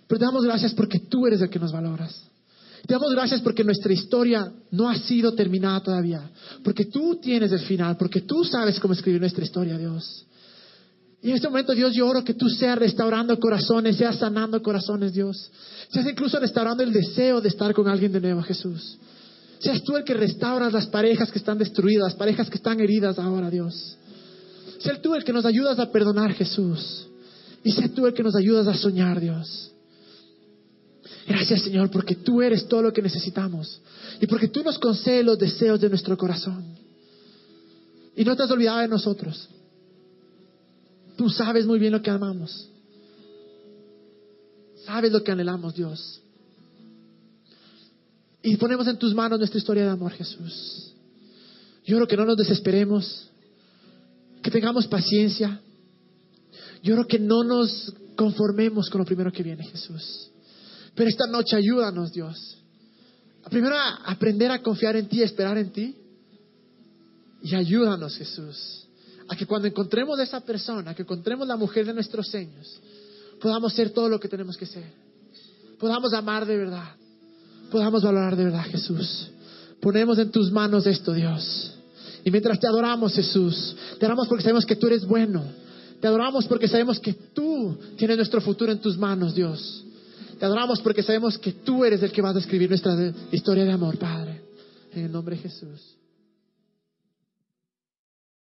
Pero te damos gracias porque tú eres el que nos valoras. Te damos gracias porque nuestra historia no ha sido terminada todavía. Porque tú tienes el final, porque tú sabes cómo escribir nuestra historia, Dios. Y en este momento, Dios, yo oro que tú seas restaurando corazones, seas sanando corazones, Dios. Seas incluso restaurando el deseo de estar con alguien de nuevo, Jesús. Seas tú el que restauras las parejas que están destruidas, las parejas que están heridas ahora, Dios. Seas tú el que nos ayudas a perdonar, Jesús. Y seas tú el que nos ayudas a soñar, Dios. Gracias, Señor, porque tú eres todo lo que necesitamos. Y porque tú nos concedes los deseos de nuestro corazón. Y no te has olvidado de nosotros. Tú sabes muy bien lo que amamos. Sabes lo que anhelamos, Dios. Y ponemos en tus manos nuestra historia de amor, Jesús. Yo oro que no nos desesperemos, que tengamos paciencia. Yo oro que no nos conformemos con lo primero que viene, Jesús. Pero esta noche ayúdanos, Dios. Primero aprender a confiar en ti, a esperar en ti. Y ayúdanos, Jesús, a que cuando encontremos a esa persona, que encontremos la mujer de nuestros sueños, podamos ser todo lo que tenemos que ser. Podamos amar de verdad podamos valorar de verdad, Jesús. Ponemos en tus manos esto, Dios. Y mientras te adoramos, Jesús, te adoramos porque sabemos que tú eres bueno. Te adoramos porque sabemos que tú tienes nuestro futuro en tus manos, Dios. Te adoramos porque sabemos que tú eres el que vas a escribir nuestra historia de amor, Padre. En el nombre de Jesús.